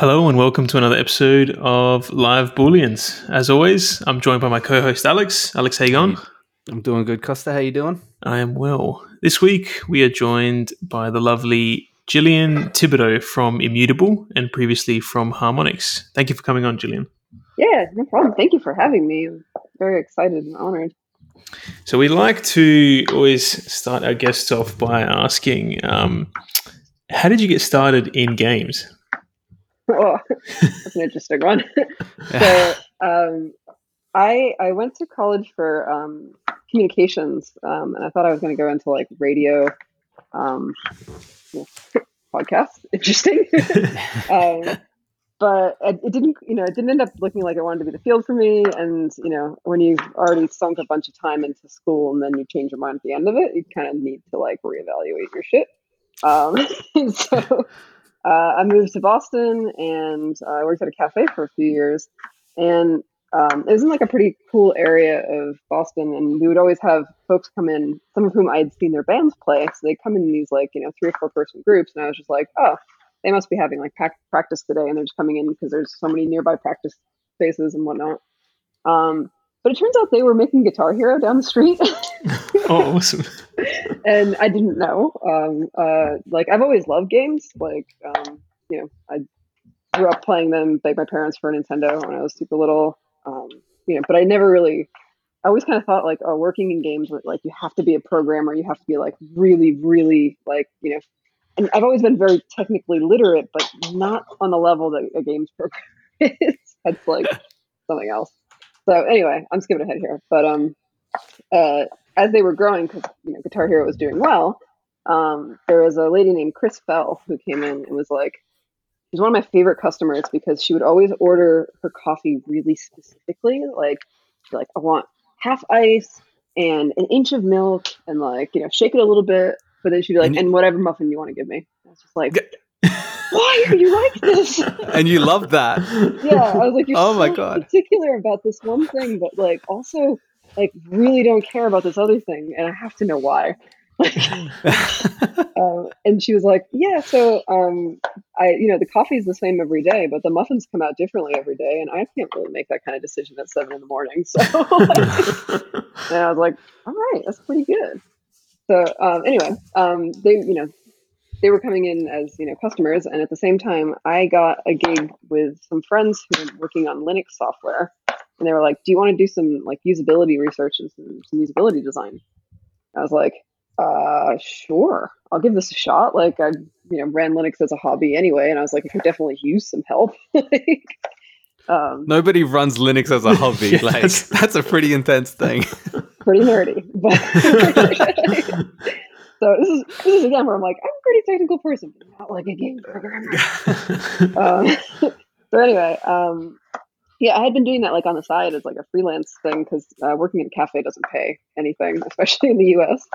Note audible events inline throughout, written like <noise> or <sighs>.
Hello and welcome to another episode of Live Booleans. As always, I'm joined by my co-host Alex. Alex, how you going? I'm doing good, Costa. How you doing? I am well. This week we are joined by the lovely Gillian Thibodeau from Immutable and previously from Harmonix. Thank you for coming on, Gillian. Yeah, no problem. Thank you for having me. I'm very excited and honored. So we like to always start our guests off by asking, um, how did you get started in games? Oh, that's an interesting one. <laughs> so, um, I I went to college for um, communications, um, and I thought I was going to go into like radio, um, <laughs> podcasts. Interesting, <laughs> um, but it, it, didn't. You know, it didn't end up looking like it wanted to be the field for me. And you know, when you've already sunk a bunch of time into school and then you change your mind at the end of it, you kind of need to like reevaluate your shit. Um, so uh, I moved to Boston and I worked at a cafe for a few years. And um, it was in like a pretty cool area of Boston. And we would always have folks come in, some of whom I had seen their bands play. So they come in these like, you know, three or four person groups. And I was just like, oh, they must be having like practice today. And they're just coming in because there's so many nearby practice spaces and whatnot. Um, but it turns out they were making Guitar Hero down the street. <laughs> oh, <laughs> awesome! and I didn't know. Um, uh, like I've always loved games. Like um, you know, I grew up playing them. Begged my parents for a Nintendo when I was super little. Um, you know, but I never really. I always kind of thought like, oh, working in games, like you have to be a programmer. You have to be like really, really like you know. And I've always been very technically literate, but not on the level that a games programmer <laughs> is. That's like <laughs> something else. So anyway, I'm skipping ahead here, but um, uh, as they were growing, because you know Guitar Hero was doing well, um, there was a lady named Chris Fell who came in and was like, she's one of my favorite customers because she would always order her coffee really specifically, like, like I want half ice and an inch of milk, and like you know shake it a little bit, but then she'd be like, and, and whatever muffin you want to give me. I was just like. <laughs> why are you like this? <laughs> and you love that. Yeah, I was like, you're oh so my god, particular about this one thing, but like also like really don't care about this other thing, and I have to know why. <laughs> um, and she was like, "Yeah, so um, I, you know, the coffee is the same every day, but the muffins come out differently every day, and I can't really make that kind of decision at seven in the morning." <laughs> So, <laughs> and I was like, "All right, that's pretty good." So um, anyway, um, they, you know, they were coming in as you know customers, and at the same time, I got a gig with some friends who were working on Linux software, and they were like, "Do you want to do some like usability research and some, some usability design?" I was like, "Uh, sure, I'll give this a shot." Like I, you know, ran Linux as a hobby anyway, and I was like, "I could definitely use some help." <laughs> like, um, Nobody runs Linux as a hobby. yeah, <laughs> like that's, that's a pretty intense thing. <laughs> pretty nerdy, but. So this is this is again where I'm like, I'm a pretty technical person, but not like a game programmer. um, so anyway, um, yeah, I had been doing that like on the side as like a freelance thing because uh, working in a cafe doesn't pay anything, <laughs> especially in the U.S.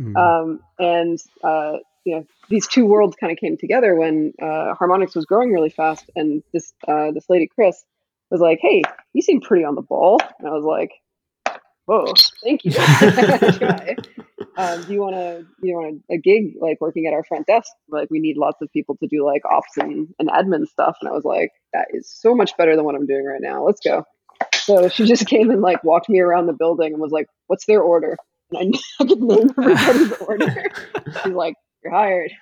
Mm. Um, and uh, you know, these two worlds kind of came together when uh, Harmonix was growing really fast, and this uh, this lady Chris was like, "Hey, you seem pretty on the ball," and I was like, whoa, thank you. <laughs> um, do you want to, do you want a, a, gig like working at our front desk? Like we need lots of people to do like ops and, and admin stuff. And I was like, that is so much better than what I'm doing right now. Let's go. So she just <laughs> came and like walked me around the building and was like, what's their order? And I, <laughs> I could name everybody's order. She's like, you're hired.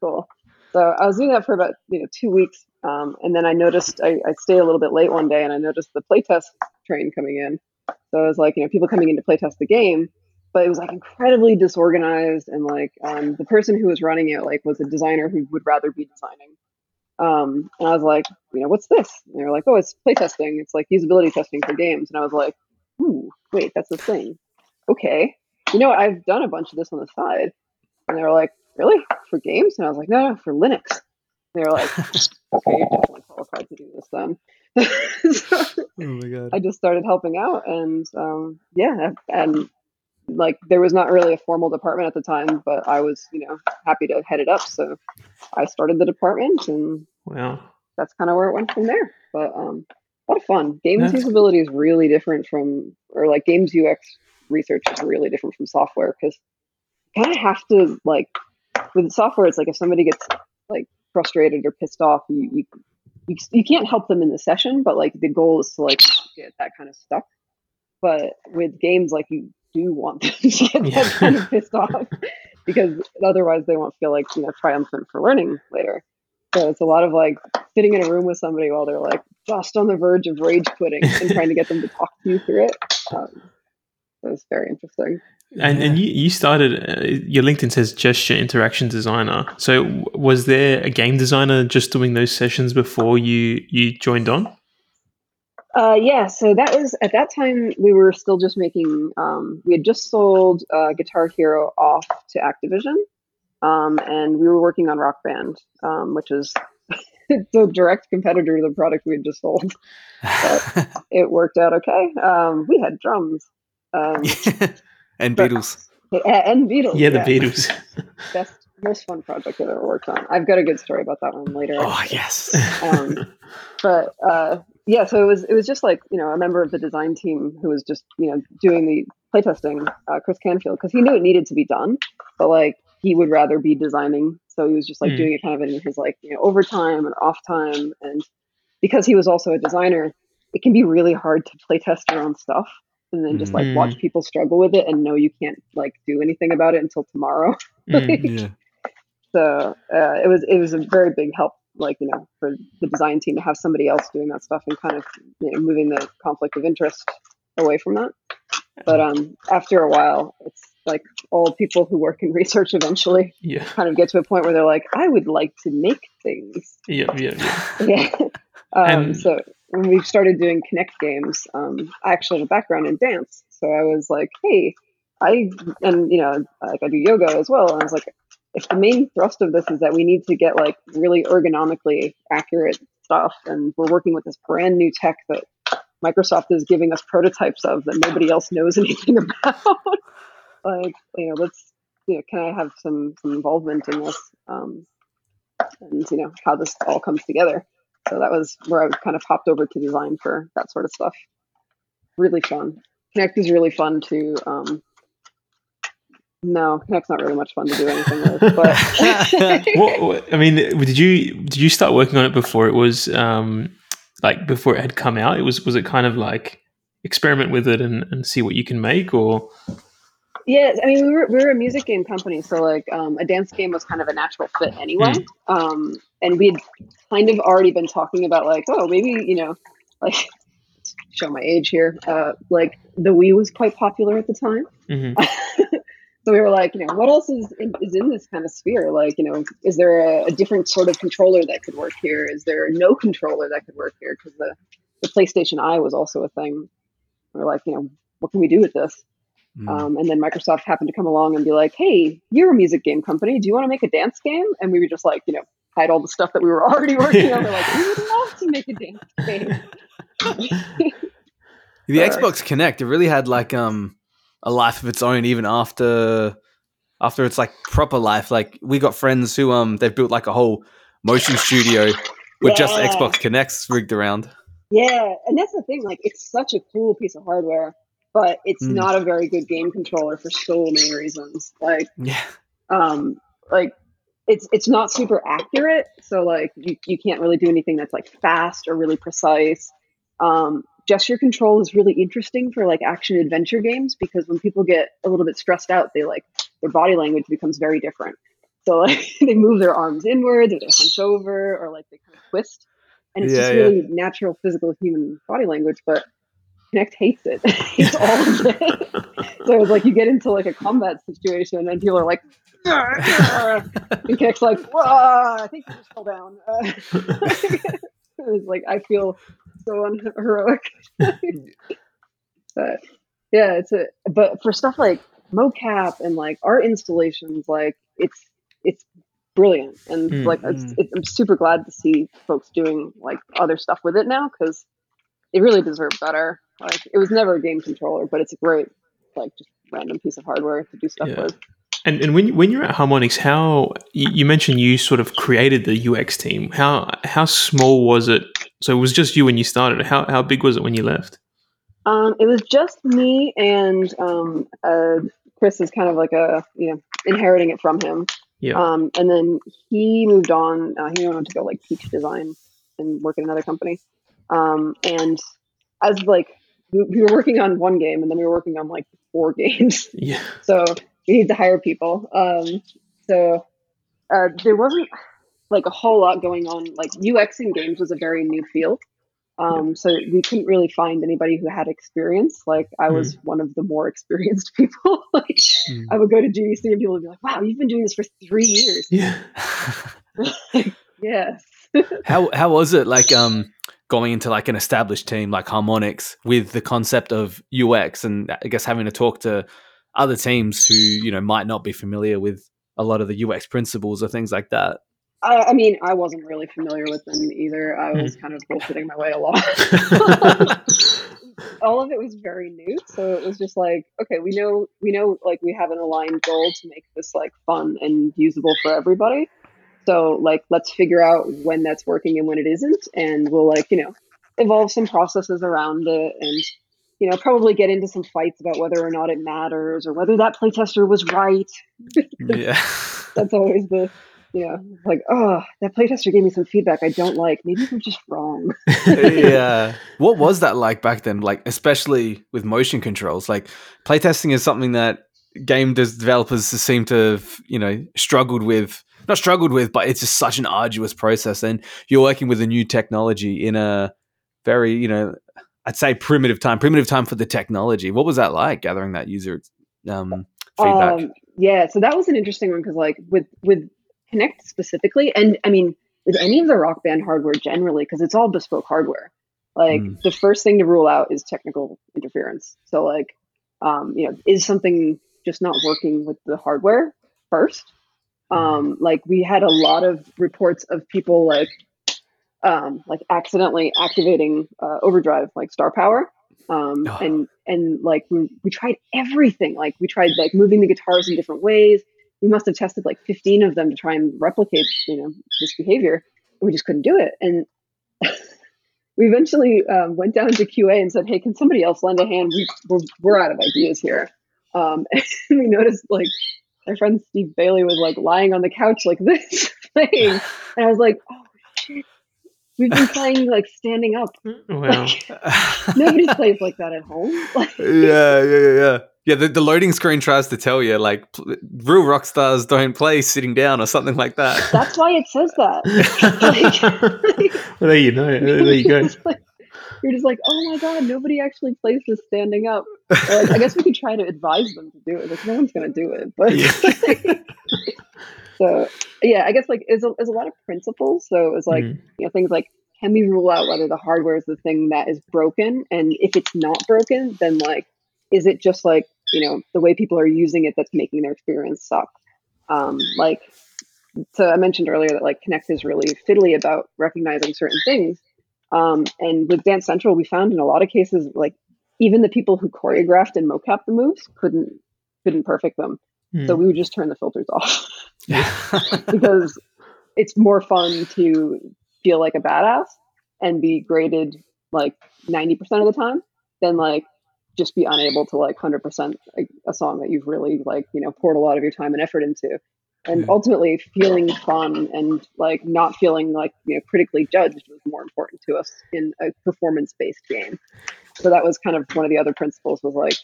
cool. So I was doing that for about you know two weeks, um, and then I noticed I, I stayed a little bit late one day, and I noticed the playtest train coming in. So I was like you know people coming in to playtest the game, but it was like incredibly disorganized, and like um, the person who was running it like was a designer who would rather be designing. Um, and I was like, you know, what's this? And they were like, oh, it's playtesting. It's like usability testing for games. And I was like, ooh, wait, that's a thing. Okay. You know? I've done a bunch of this on the side. And they were like, really? For games? And I was like, no, no, for Linux. They were like, <laughs> okay, you're definitely qualified to do this then. <laughs> so oh my god! I just started helping out, and um, yeah, and like there was not really a formal department at the time, but I was, you know, happy to head it up. So I started the department, and wow, that's kind of where it went from there. But um, a lot of fun. Games usability is really different from, or like games UX research is really different from software because kind of have to like with software. It's like if somebody gets like frustrated or pissed off, you, you you, you can't help them in the session, but like the goal is to like get that kind of stuck. But with games, like you do want <laughs> them to get yeah. that kind of pissed off <laughs> because otherwise they won't feel like you know triumphant for learning later. So it's a lot of like sitting in a room with somebody while they're like just on the verge of rage quitting and trying to get them to talk to you through it. Um, it was very interesting. And and you, you started uh, your LinkedIn says gesture interaction designer. So was there a game designer just doing those sessions before you you joined on? Uh, yeah, so that was at that time we were still just making. Um, we had just sold uh, Guitar Hero off to Activision, um, and we were working on Rock Band, um, which is <laughs> the direct competitor to the product we had just sold. But <laughs> it worked out okay. Um, we had drums. Um, <laughs> and Beatles. <laughs> And Beatles. Yeah, the yeah. Beatles. <laughs> Best, most fun project I've ever worked on. I've got a good story about that one later. Oh yes. um, but uh, yeah, so it was it was just like you know a member of the design team who was just you know doing the playtesting, uh, Chris Canfield, because he knew it needed to be done, but like he would rather be designing, so he was just like mm. doing it kind of in his like you know overtime and off time, and because he was also a designer, it can be really hard to playtest your own stuff and then just like mm. watch people struggle with it and know you can't like do anything about it until tomorrow. <laughs> mm, yeah. So uh, it was it was a very big help, like you know, for the design team to have somebody else doing that stuff and kind of you know, moving the conflict of interest away from that. But um, after a while, it's like all people who work in research eventually yeah. kind of get to a point where they're like, I would like to make things. Yeah, yeah, yeah. <laughs> yeah. Um, and- so when we started doing Kinect games, um, I actually have a background in dance, so I was like, hey, I and you know, like I do yoga as well, and I was like, if the main thrust of this is that we need to get like really ergonomically accurate stuff, and we're working with this brand new tech that Microsoft is giving us prototypes of that nobody else knows <laughs> anything about, like you know, let's you know, can I have some some involvement in this, um, and you know, how this all comes together. So that was where I kind of hopped over to design for that sort of stuff. Really fun. Kinect is really fun to. Um, no, Kinect's not really much fun to do anything with. <laughs> But <laughs> what, what, I mean, did you did you start working on it before it was um, like before it had come out? It was was it kind of like experiment with it and, and see what you can make, or yeah, I mean, we were, we were a music game company, so like um, a dance game was kind of a natural fit anyway. Mm. Um, and we'd kind of already been talking about like, oh, maybe you know, like show my age here. Uh, like the Wii was quite popular at the time, mm-hmm. <laughs> so we were like, you know, what else is in, is in this kind of sphere? Like, you know, is there a, a different sort of controller that could work here? Is there no controller that could work here? Because the the PlayStation Eye was also a thing. We we're like, you know, what can we do with this? Mm. Um, and then Microsoft happened to come along and be like, "Hey, you're a music game company. Do you want to make a dance game?" And we were just like, you know, hide all the stuff that we were <laughs> already working on. We're like, "We would love to make a dance game." the <laughs> Xbox Kinect it really had like um a life of its own, even after after its like proper life. Like we got friends who um they've built like a whole motion studio with yeah. just Xbox Kinects rigged around. Yeah, and that's the thing. Like, it's such a cool piece of hardware but it's mm. not a very good game controller for so many reasons. Like, yeah, um, like it's it's not super accurate, so like you, you can't really do anything that's like fast or really precise. Um, gesture control is really interesting for like action adventure games because when people get a little bit stressed out, they like their body language becomes very different. So like <laughs> they move their arms inwards or they hunch over or like they kind of twist. And it's yeah, just really yeah. natural physical human body language. But Kinect hates it. <laughs> hates all of it. so it's like you get into like a combat situation and people are like, <laughs> and Kinect's like, I think you just fell down. Uh, <laughs> it's like I feel so unheroic. but yeah, it's a but for stuff like mocap and like art installations, like it's it's brilliant and mm, like it's, it's, I'm super glad to see folks doing like other stuff with it now because they really deserved better. Like it was never a game controller, but it's a great like just random piece of hardware to do stuff yeah. with. And and when when you're at Harmonix, how you mentioned you sort of created the UX team. How how small was it? So it was just you when you started. How how big was it when you left? Um, it was just me and um, uh, Chris is kind of like a you know inheriting it from him. Yeah. Um, and then he moved on. Uh, he went on to go like teach design and work at another company. Um, and as like we, we were working on one game, and then we were working on like four <laughs> games. yeah. so we need to hire people. Um, so uh, there wasn't like a whole lot going on. Like UX in games was a very new field. Um, so we couldn't really find anybody who had experience. Like I was one of the more experienced <laughs> people. like Mm. I would go to GDC and people would be like, "Wow, you've been doing this for three years." Yeah. <laughs> yes. How how was it like um going into like an established team like Harmonix with the concept of UX and I guess having to talk to other teams who you know might not be familiar with a lot of the UX principles or things like that. I, I mean, I wasn't really familiar with them either. I Hmm. was kind of bullshitting my way along. <laughs> All of it was very new, so it was just like, okay, we know, we know, like we have an aligned goal to make this like fun and usable for everybody. So like, let's figure out when that's working and when it isn't, and we'll like, you know, evolve some processes around it, and you know, probably get into some fights about whether or not it matters or whether that playtester was right. yeah. <laughs> That's always the you know, like, oh, that playtester gave me some feedback I don't like. Maybe I'm just wrong. <laughs> yeah. What was that like back then? Like, especially with motion controls. Like, playtesting is something that game developers seem to have, you know, struggled with. Not struggled with, but it's just such an arduous process. And you're working with a new technology in a very, you know, I'd say primitive time, primitive time for the technology. What was that like gathering that user um, feedback? Um, yeah, so that was an interesting one because, like, with with Kinect specifically, and I mean, with any of the Rock Band hardware generally, because it's all bespoke hardware. Like, Mm. the first thing to rule out is technical interference. So, like, um, you know, is something just not working with the hardware first? Um, like, we had a lot of reports of people like, um, like accidentally activating uh, overdrive, like star power. Um, Oh. and and like we, we tried everything. Like we tried like moving the guitars in different ways. We must have tested like 15 of them to try and replicate you know this behavior. We just couldn't do it. And <laughs> we eventually um, went down to qa and said hey can somebody else lend a hand? We, we're, we're out of ideas here. Um, <laughs> and we noticed like our friend steve bailey was like lying on the couch like this <laughs> playing and i was like oh shit we've been playing like standing up <laughs> Wow. nobody plays like that at home <laughs> like yeah, yeah, yeah, yeah. Yeah, the, the loading screen tries to tell you like pl- real rock stars don't play sitting down or something like that. that's why it says that well, there you know. There you go. It's you're just like, oh my god, nobody actually plays this standing up. Like, I guess we could try to advise them to do it. Like no one's gonna do it, but <laughs> so yeah, I guess like it's a, it's a lot of principles. So it was like Mm. you know things like can we rule out whether the hardware is the thing that is broken, and if it's not broken, then like is it just like you know the way people are using it that's making their experience suck? Um, like so I mentioned earlier that like Kinect is really fiddly about recognizing certain things. Um, and with Dance Central, we found in a lot of cases, like even the people who choreographed and mocap the moves couldn't couldn't perfect them. So Mm. we would just turn the filters off <laughs> <laughs> because it's more fun to feel like a badass and be graded like 90% of the time than like just be unable to like 100% a, a song that you've really like, you know, poured a lot of your time and effort into. And Mhm. ultimately feeling fun and like not feeling like, you know, critically judged was more important to us in a performance based game. So that was kind of one of the other principles was like,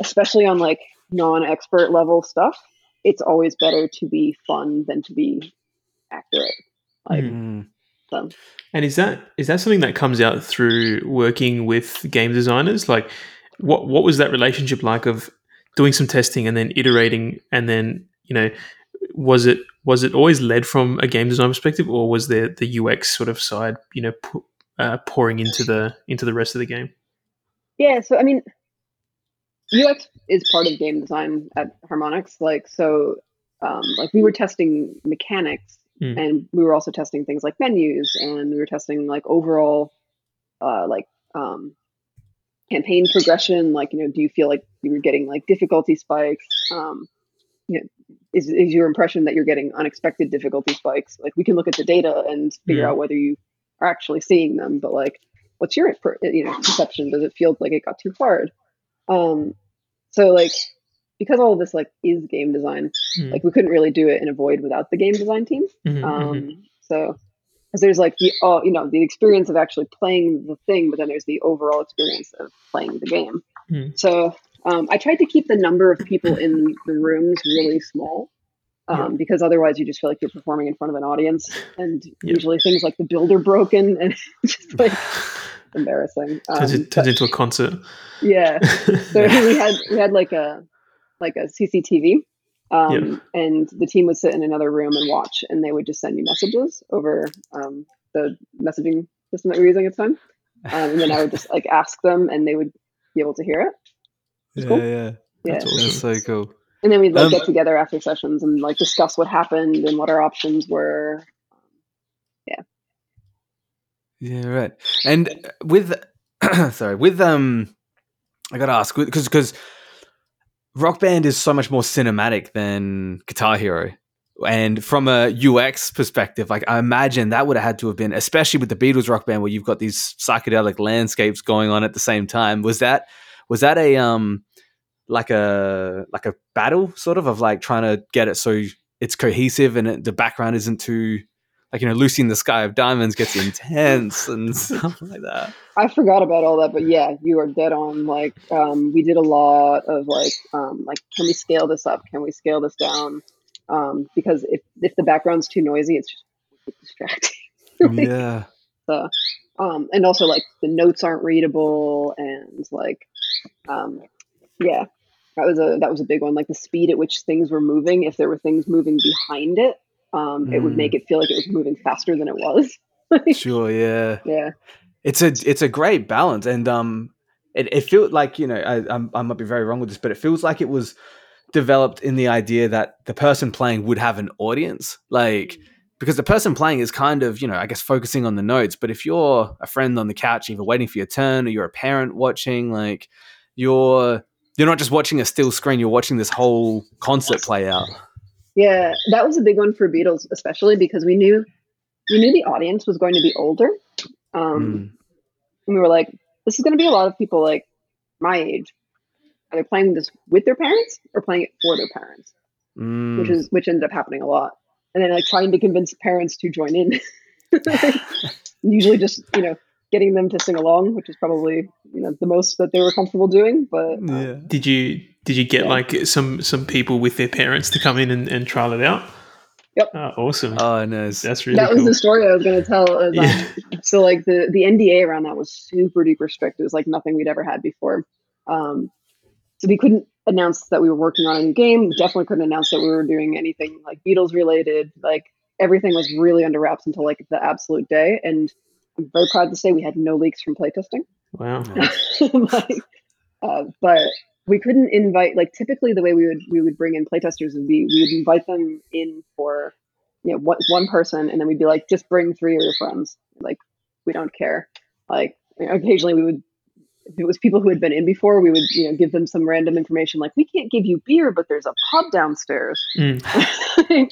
especially on like non-expert level stuff, it's always better to be fun than to be accurate. Like, Mm. so. And is that is that something that comes out through working with game designers? Like, what what was that relationship like of doing some testing and then iterating, and then you know, was it was it always led from a game design perspective, or was there the UX sort of side, you know, pu- uh, pouring into the into the rest of the game? Yeah, so I mean, UX is part of game design at Harmonix. Like, so, um, like we were testing mechanics, Mm. and we were also testing things like menus, and we were testing like overall, uh, like um, campaign progression. Like, you know, do you feel like you were getting like difficulty spikes? Um, you know, is is your impression that you're getting unexpected difficulty spikes? Like, we can look at the data and figure Mm. out whether you are actually seeing them, but like what's your you know perception does it feel like it got too hard um so like because all of this like is game design, Mm. like we couldn't really do it in a void without the game design team. Mhm, Um, mhm. So, because there's like the oh, you know the experience of actually playing the thing, but then there's the overall experience of playing the game. Hmm. So um, I tried to keep the number of people in the rooms really small. Um, Because otherwise, you just feel like you're performing in front of an audience, and Yeah. usually things like the builder broken, <laughs> and just like <laughs> embarrassing. turns, Um, it, turns into a concert. yeah, <laughs> so we had we had like a like a CCTV, um, Yeah. and the team would sit in another room and watch, and they would just send me messages over um, the messaging system that we were using at the time, um, and then I would just like ask them, and they would be able to hear it. Yeah, cool. yeah. Yeah, That's awesome. That's so cool. and then we'd like Um, get together after sessions and like discuss what happened and what our options were. Yeah, Yeah. right. And with <coughs> sorry, with um I got to ask because because Rock Band is so much more cinematic than Guitar Hero. And from a UX perspective, like I imagine that would have had to have been, especially with the Beatles Rock Band, where you've got these psychedelic landscapes going on at the same time. Was that was that a um like a like a battle sort of of like trying to get it so it's cohesive and it, the background isn't too like you know Lucy in the Sky of Diamonds gets intense <laughs> and stuff like that. I forgot about all that, but yeah, you are dead on. Like, um, we did a lot of like, um, like, can we scale this up? Can we scale this down? Um, because if if the background's too noisy, it's just distracting. <laughs> Like, yeah, So, um, and also like the notes aren't readable, and like, um, yeah, that was a that was a big one. Like the speed at which things were moving. If there were things moving behind it, um, it would Mm. make it feel like it was moving faster than it was. <laughs> sure, yeah. yeah, It's a it's a great balance, and um, it, it feels like you know I I might be very wrong with this, but it feels like it was developed in the idea that the person playing would have an audience, like because the person playing is kind of you know I guess focusing on the notes, but if you're a friend on the couch, either waiting for your turn, or you're a parent watching, like you're you're not just watching a still screen, you're watching this whole concert play out. Yeah, that was a big one for Beatles, especially because we knew we knew the audience was going to be older. Um, Mm. and we were like, this is going to be a lot of people like my age, either playing this with their parents or playing it for their parents, Mm. which is which ended up happening a lot. And then like trying to convince parents to join in, <laughs> usually just you know getting them to sing along, which is probably you know the most that they were comfortable doing. But um, yeah. Did you did you get Yeah. like some some people with their parents to come in and, and trial it out? Yep. Oh, awesome. Oh, nice. That's really that cool. was the story I was going to tell. is, um, Yeah. <laughs> so like the the NDA around that was super duper strict. It was like nothing we'd ever had before. Um, so we couldn't announce that we were working on a new game. We definitely couldn't announce that we were doing anything like Beatles related. Like everything was really under wraps until like the absolute day. And I'm very proud to say we had no leaks from playtesting. wow. <laughs> like, uh, but we couldn't invite like typically the way we would we would bring in playtesters would be we would invite them in for you know one, one person and then we'd be like just bring three of your friends like we don't care like you know, occasionally we would if it was people who had been in before we would you know give them some random information like we can't give you beer but there's a pub downstairs Mm. <laughs>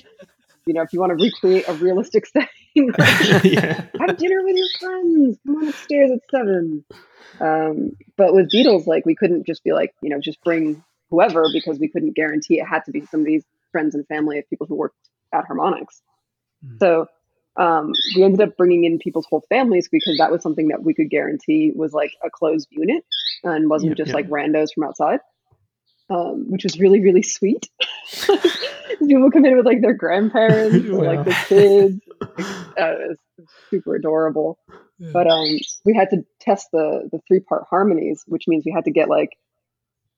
you know if you want to recreate a realistic <laughs> setting like, <laughs> yeah. have dinner with your friends. Come on upstairs at seven. Um, but with Beatles, like we couldn't just be like, you know, just bring whoever because we couldn't guarantee it had to be somebody's friends and family of people who worked at Harmonix. Mm. So um, we ended up bringing in people's whole families because that was something that we could guarantee was like a closed unit and wasn't Yep, just yep. like randos from outside, um, which was really really sweet. <laughs> people come in with like their grandparents, and, Wow. like the kids. Uh, it was super adorable but um we had to test the the three part harmonies which means we had to get like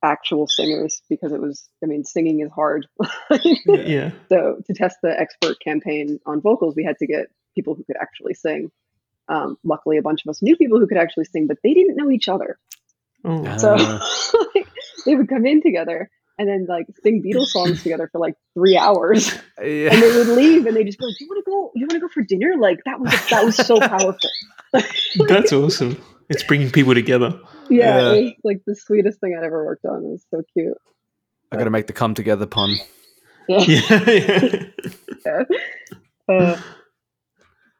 actual singers because it was i mean singing is hard <laughs> Yeah. so to test the expert campaign on vocals we had to get people who could actually sing um, luckily a bunch of us knew people who could actually sing but they didn't know each other Oh. so Ah. <laughs> they would come in together and then like sing <laughs> beatles songs together for like three hours <laughs> yeah. and they would leave and they just go do you want to go you want to go for dinner like that was that was so powerful <laughs> That's awesome. It's bringing people together. Yeah, Yeah. it was like the sweetest thing I'd ever worked on. It was so cute. I got to make the come together pun. Yeah. Yeah. yeah. Uh,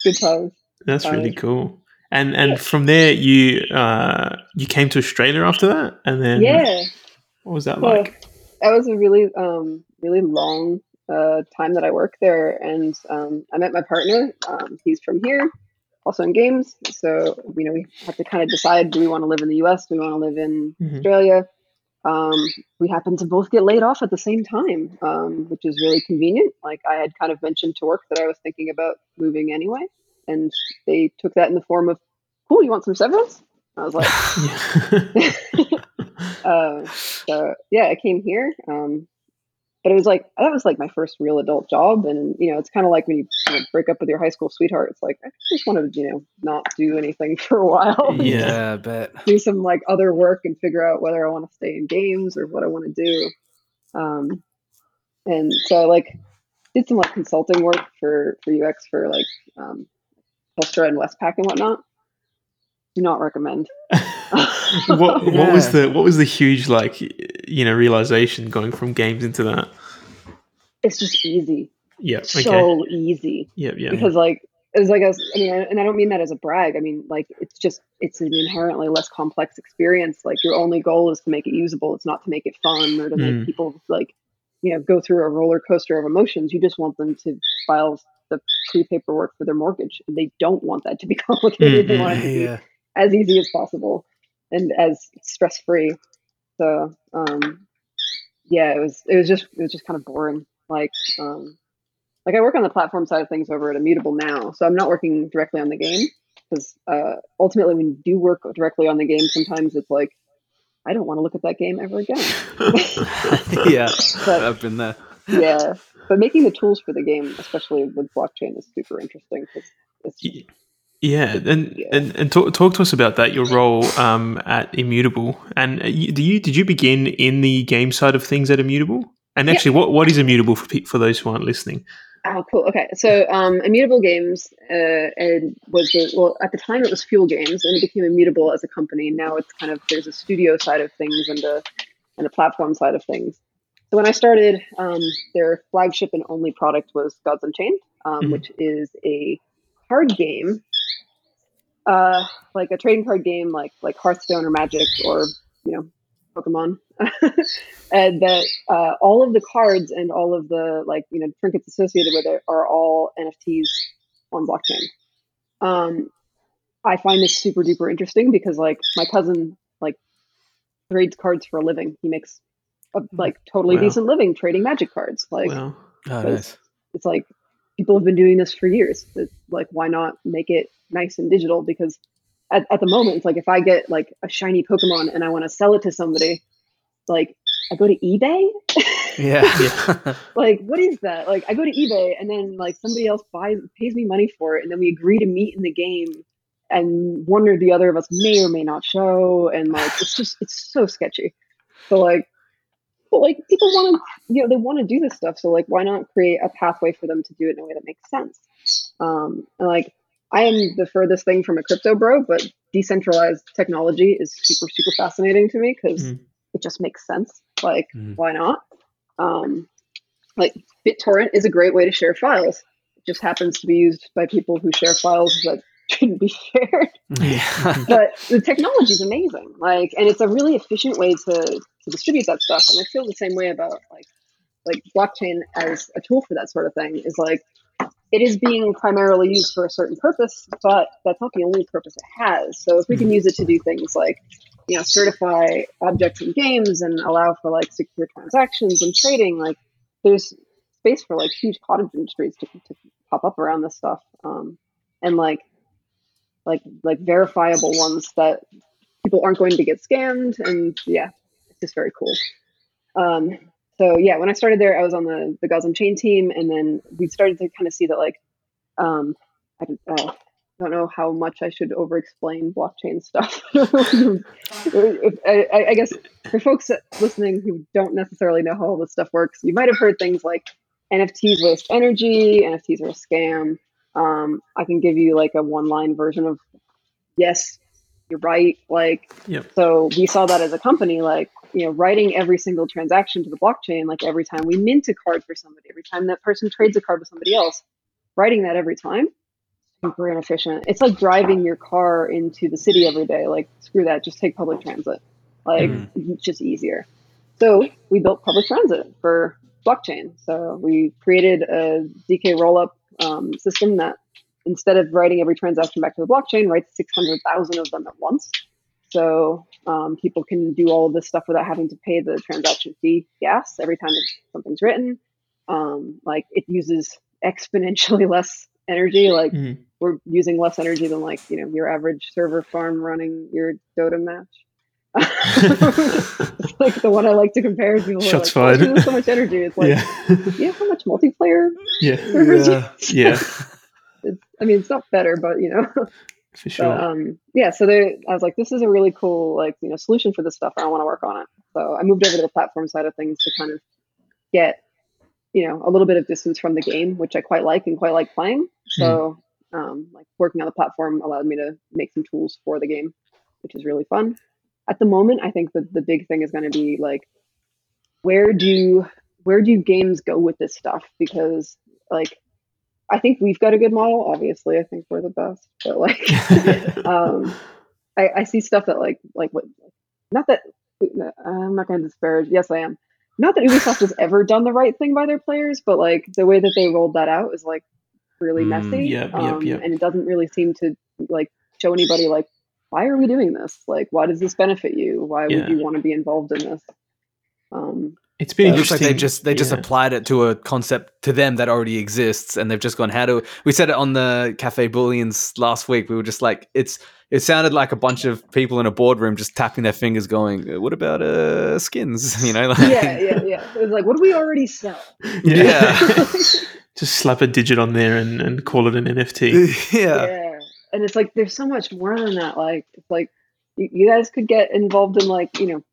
good times. That's really cool. And and from there you uh you came to Australia after that and then Yeah. what was that So, like? That was a really um really long uh time that I worked there, and um, I met my partner. Um, he's from here, also in games. So you know we have to kind of decide: do we want to live in the U.S. Do we want to live in Mhm. Australia? Um, we happened to both get laid off at the same time, um, which is really convenient. Like I had kind of mentioned to work that I was thinking about moving anyway, and they took that in the form of, "Cool, you want some severance?" I was like, Yeah. <laughs> <laughs> uh, so yeah, I came here. Um, but it was like that was like my first real adult job, and you know, it's kind of like when you, you know, break up with your high school sweetheart. It's like I just want to, you know, not do anything <laughs> for a while, Yeah. Yeah, I bet. do some like other work, and figure out whether I want to stay in games or what I want to do. Um, and so I like did some like consulting work for for UX for like um, Telstra and Westpac and whatnot. Do not recommend. <laughs> what what was the what was the huge like you know realization going from games into that? It's just easy, Yeah. Okay. so easy. yeah. Yeah. because like it's like I, was, I mean and i don't mean that as a brag i mean like it's just it's an inherently less complex experience like your only goal is to make it usable it's not to make it fun or to Mm. make people like you know go through a roller coaster of emotions you just want them to file the pre-paperwork for their mortgage and they don't want that to be <laughs> complicated they Mm, want it to be Yeah. As easy as possible and as stress free so um yeah it was it was just it was just kind of boring like um like I work on the platform side of things over at Immutable now, so I'm not working directly on the game because uh, ultimately, when you do work directly on the game, sometimes it's like I don't want to look at that game ever again. <laughs> yeah, But I've been there. yeah, but making the tools for the game, especially with blockchain, is super interesting because it's Yeah, and Yeah. and, and talk, talk to us about that. Your role um, at Immutable, and uh, do you did you begin in the game side of things at Immutable? And Yeah. actually, what what is Immutable for for those who aren't listening? Oh, cool. Okay, so um, Immutable Games uh, and was the, well at the time it was Fuel Games, and it became Immutable as a company. Now it's kind of there's a studio side of things and a and a platform side of things. So when I started, um, their flagship and only product was Gods Unchained, um, Mhm. which is a card game, uh, like a trading card game, like like Hearthstone or Magic or you know Pokemon, <laughs> and that uh, all of the cards and all of the like you know trinkets associated with it are all NFTs on blockchain. Um, I find this super duper interesting because like my cousin like trades cards for a living. He makes a like totally Wow. decent living trading Magic cards. Like Well, Oh, nice. it's like people have been doing this for years. It's like why not make it nice and digital? Because at, at the moment, it's like if I get like a shiny Pokemon and I want to sell it to somebody, like I go to eBay. Yeah. <laughs> Yeah. like what is that? Like I go to eBay and then like somebody else buys pays me money for it, and then we agree to meet in the game. And one or the other of us may or may not show, and like it's just it's so sketchy. So like, but like people want to, you know, they want to do this stuff. So like, why not create a pathway for them to do it in a way that makes sense? Um, and like, I am the furthest thing from a crypto bro, but decentralized technology is super super fascinating to me because Mm. it just makes sense. Like, Mm. why not? Um, like BitTorrent is a great way to share files. It just happens to be used by people who share files that <laughs> shouldn't be shared. <laughs> Yeah. But the technology is amazing. Like, and it's a really efficient way to, to distribute that stuff. And I feel the same way about like like blockchain as a tool for that sort of thing is like it is being primarily used for a certain purpose, but that's not the only purpose it has. So if we can use it to do things like you know certify objects in games and allow for like secure transactions and trading, like there's space for like huge cottage industries to, to pop up around this stuff, um, and like like like verifiable ones that people aren't going to get scammed, and yeah, just very cool. Um, so yeah, when I started there, I was on the the Gods Unchained team, and then we started to kind of see that like um, I don't, uh, don't know how much I should over explain blockchain stuff. <laughs> I, I- I guess for folks listening who don't necessarily know how all this stuff works, you might have heard things like NFTs waste energy, NFTs are a scam. Um, I can give you like a one line version of yes, you're right. Like Yep. so we saw that as a company, like, you know, writing every single transaction to the blockchain, like every time we mint a card for somebody, every time that person trades a card with somebody else, writing that every time, super inefficient. It's like driving your car into the city every day. Like, screw that, just take public transit. Like, it's just easier. So we built public transit for blockchain. So we created a ZK rollup um, system that instead of writing every transaction back to the blockchain, writes 600,000 of them at once. So um, people can do all of this stuff without having to pay the transaction fee gas every time something's written. Um, like it uses exponentially <laughs> less energy. Like Mhm. we're using less energy than like you know your average server farm running your Dota match. it's <laughs> <laughs> like the one I like to compare. People are Shots like, "Oh, fired." uses so much energy. It's like, yeah, you know how much multiplayer yeah, Yeah. yeah, I mean, it's not better, but you know. <laughs> for sure. But um, yeah, so they, I was like, this is a really cool like you know solution for this stuff. I want to work on it. So I moved over to the platform side of things to kind of get you know a little bit of distance from the game, which I quite like and quite like playing. So um, like working on the platform allowed me to make some tools for the game, which is really fun. At the moment, I think that the big thing is going to be like where do where do games go with this stuff? Because like I think we've got a good model. Obviously, I think we're the best, but like <laughs> um, I, I see stuff that like like what not that I'm not going to disparage. Yes, I am. Not that Ubisoft has ever done the right thing by their players, but like the way that they rolled that out is like really Mm, messy. yep, yep, um, yep. And it doesn't really seem to like show anybody like why are we doing this? Like why does this benefit you? Why Yeah. would you want to be involved in this? Um, it's been It looks like they just they just yeah. applied it to a concept to them that already exists, and they've just gone how do we said it on the Cafe Bullions last week. We were just like it's it sounded like a bunch of people in a boardroom just tapping their fingers, going, "Uh, "What about uh skins?" <laughs> You know, like, yeah, yeah, yeah. It was like, what do we already sell? <laughs> Yeah. <laughs> just slap a digit on there and, and call it an NFT. yeah. yeah and it's like there's so much more than that like it's like you, you guys could get involved in like you know like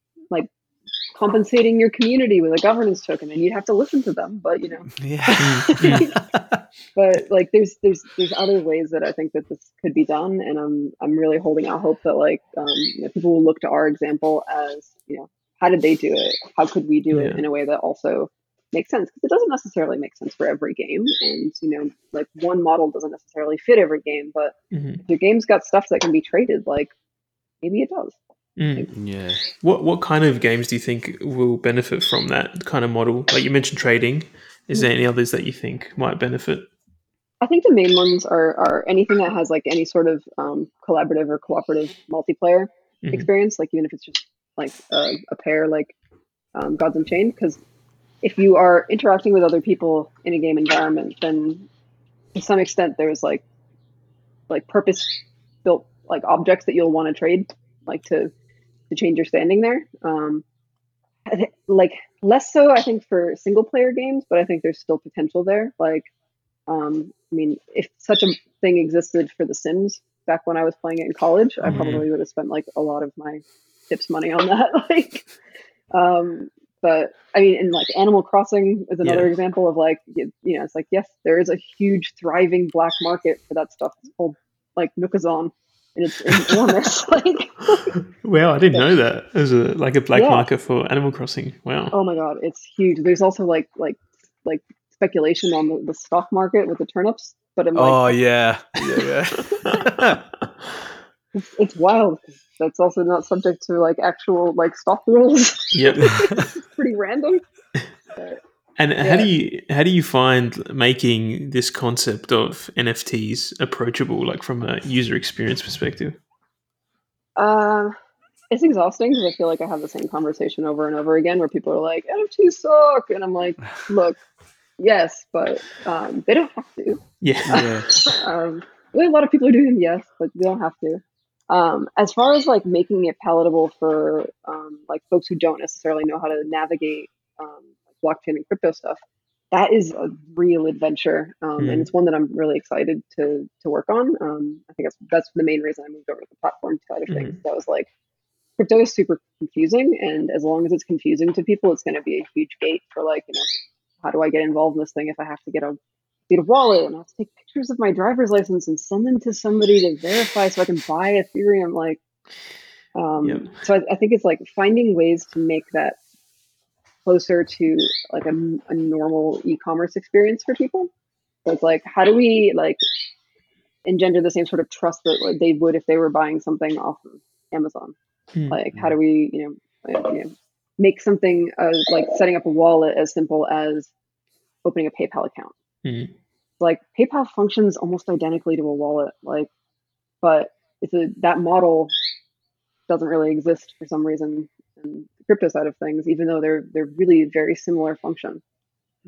compensating your community with a governance token and you'd have to listen to them but you know <laughs> Yeah. <laughs> but like there's there's there's other ways that i think that this could be done and i'm i'm really holding out hope that like um, you know, people will look to our example as you know how did they do it how could we do it in a way that also makes sense because it doesn't necessarily make sense for every game and you know like one model doesn't necessarily fit every game but Mhm. if your game's got stuff that can be traded, like maybe it does. Mm. yeah. What what kind of games do you think will benefit from that kind of model? Like you mentioned trading. Is there any others that you think might benefit? I think the main ones are are anything that has like any sort of um, collaborative or cooperative multiplayer Mhm. experience, like even if it's just like a, a pair, like um, Gods Unchained. Because if you are interacting with other people in a game environment, then to some extent there's like like purpose built like objects that you'll want to trade, like to to change your standing there. Um, I thi- like less so, I think, for single player games, but I think there's still potential there. Like, um, I mean, if such a thing existed for The Sims back when I was playing it in college, I Mhm. probably would have spent like a lot of my tips money on that. <laughs> like, um, but I mean, and like Animal Crossing is another Yeah. example of like, you, you know, it's like yes, there is a huge thriving black market for that stuff. It's called like Nookazon, and it's enormous. <laughs> like, Wow, I didn't know that. There's a like a black Yeah. market for Animal Crossing. Wow. oh my god, it's huge. There's also like like like speculation on the, the stock market with the turnips, but I'm like, Oh yeah. Yeah. yeah. <laughs> it's, it's wild. That's also not subject to like actual like stock rules. Yep. <laughs> it's pretty random. But, And how do you how do you find making this concept of NFTs approachable, like from a user experience perspective? um, it's exhausting because I feel like I have the same conversation over and over again, where people are like, "NFTs suck," and I'm like, <sighs> "Look, yes, but um, they don't have to." Yeah. <laughs> yeah. um, a lot of people are doing them, yes, but they don't have to. Um, as far as like making it palatable for um, like folks who don't necessarily know how to navigate um, blockchain and crypto stuff, that is a real adventure, um, Mm. and it's one that I'm really excited to to work on. Um, I think that's that's the main reason I moved over to the platform side of things. That was like crypto is super confusing, and as long as it's confusing to people, it's going to be a huge gate for like you know how do I get involved in this thing if I have to get a get a wallet and I have to take pictures of my driver's license and send them to somebody to verify so I can buy Ethereum. Like, um, Yep. so I, I think it's like finding ways to make that closer to like a, a normal e-commerce experience for people. So it's like, how do we like engender the same sort of trust that they would if they were buying something off of Amazon? Hmm. Like, how do we, you know, like, you know, make something like setting up a wallet as simple as opening a PayPal account. Mhm. Like PayPal functions almost identically to a wallet, like, but it's a that model doesn't really exist for some reason in the crypto side of things, even though they're they're really very similar function.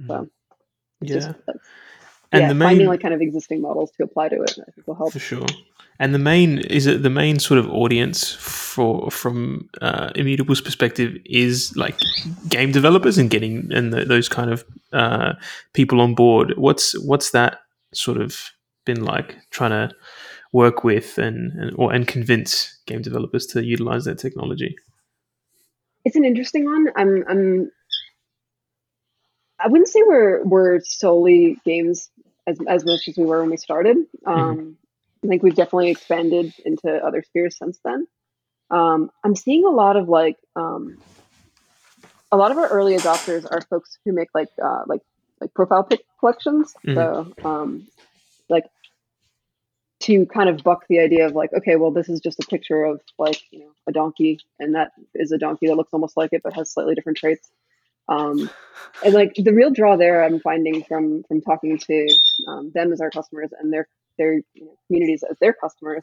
So it's Yeah. just And yeah, the main finding like kind of existing models to apply to it, I think will help. For sure. And the main is it the main sort of audience for from uh, Immutable's perspective is like game developers and getting and th those kind of uh, people on board. What's what's that sort of been like trying to work with and, and or and convince game developers to utilize that technology? It's an interesting one. I'm I'm I wouldn't say we're we're solely games as as much as we were when we started. Um, I think we've definitely expanded into other spheres since then. Um, I'm seeing a lot of like um, a lot of our early adopters are folks who make like uh, like like profile pic collections. So um, like to kind of buck the idea of like, okay, well, this is just a picture of like you know a donkey, and that is a donkey that looks almost like it but has slightly different traits. Um, <laughs> and like the real draw there, I'm finding from from talking to um, them as our customers and their their you know, communities as their customers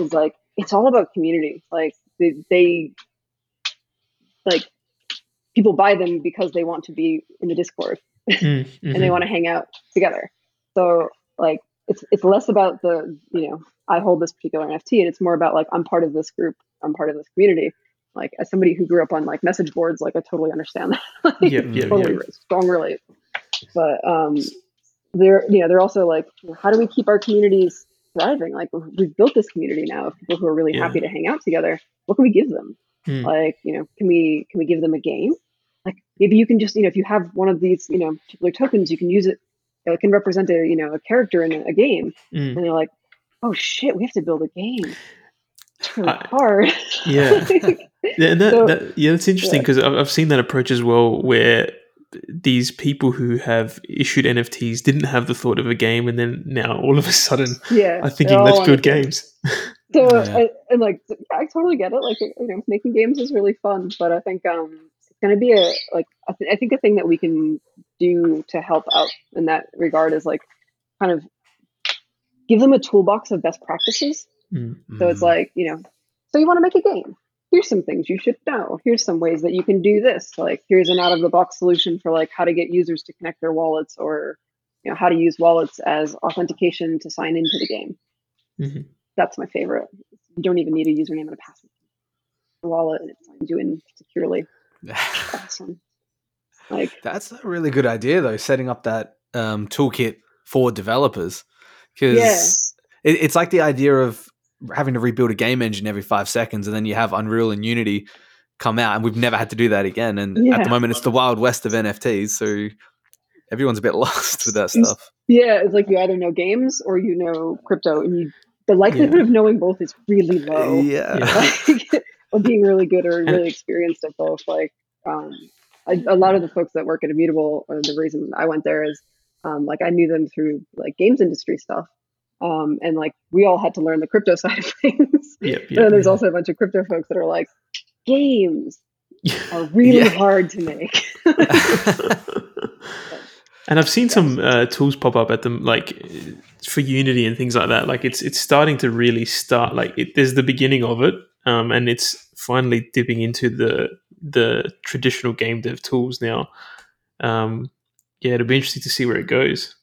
is like it's all about community. Like they, they like people buy them because they want to be in the Discord Mm, <laughs> and they mhm. want to hang out together. So like it's it's less about the you know I hold this particular NFT and it's more about like I'm part of this group, I'm part of this community. Like as somebody who grew up on like message boards, like I totally understand that. <laughs> like, Yep, yep, totally re- strong relate. But um, they're you know they're also like how do we keep our communities thriving? Like we've built this community now of people who are really Yeah. happy to hang out together. What can we give them? Mm. Like you know can we can we give them a game? Like maybe you can just you know if you have one of these you know particular tokens, you can use it. It can represent a you know a character in a, a game, Mm. and they're like, oh shit, we have to build a game. It's really I- hard. Yeah. <laughs> Yeah, and that, So- that yeah, that's interesting because I've, I've seen that approach as well, where these people who have issued NFTs didn't have the thought of a game, and then now all of a sudden yeah, are they're thinking, all let's build games. <laughs> So Yeah. and, and like I totally get it. Like you know, making games is really fun, but I think um it's gonna be a like I, th- I think a thing that we can do to help out in that regard is like kind of give them a toolbox of best practices. Mm. So it's like you know, so you want to make a game. Here's some things you should know. Here's some ways that you can do this. Like here's an out of the box solution for like how to get users to connect their wallets or you know how to use wallets as authentication to sign into the game Mhm. that's my favorite. You don't even need a username and a password. The wallet and it signs you in securely. <laughs> Awesome. Like That's a really good idea, though, setting up that um, toolkit for developers. Because Yeah. it, it's like the idea of having to rebuild a game engine every five seconds, and then you have Unreal and Unity come out, and we've never had to do that again. And at the moment, it's the wild west of NFTs, so everyone's a bit <laughs> lost with that stuff. yeah, it's like you either know games or you know crypto, and you the likelihood of knowing both is really low. Yeah. <laughs> Like, <laughs> or being really good or really experienced at both. Like um, I, a lot of the folks that work at Immutable, or the reason I went there is um, like I knew them through like games industry stuff. Um, and like we all had to learn the crypto <laughs> side of things. Yep, And then yep. there's also a bunch of crypto folks that are like, games <laughs> are really Yeah. hard to make. <laughs> and I've seen some uh, tools pop up at them, like for Unity and things like that. Like it's it's starting to really start. Like it, there's the beginning of it, um, and it's finally dipping into the the traditional game dev tools now. Um, yeah, it'll be interesting to see where it goes.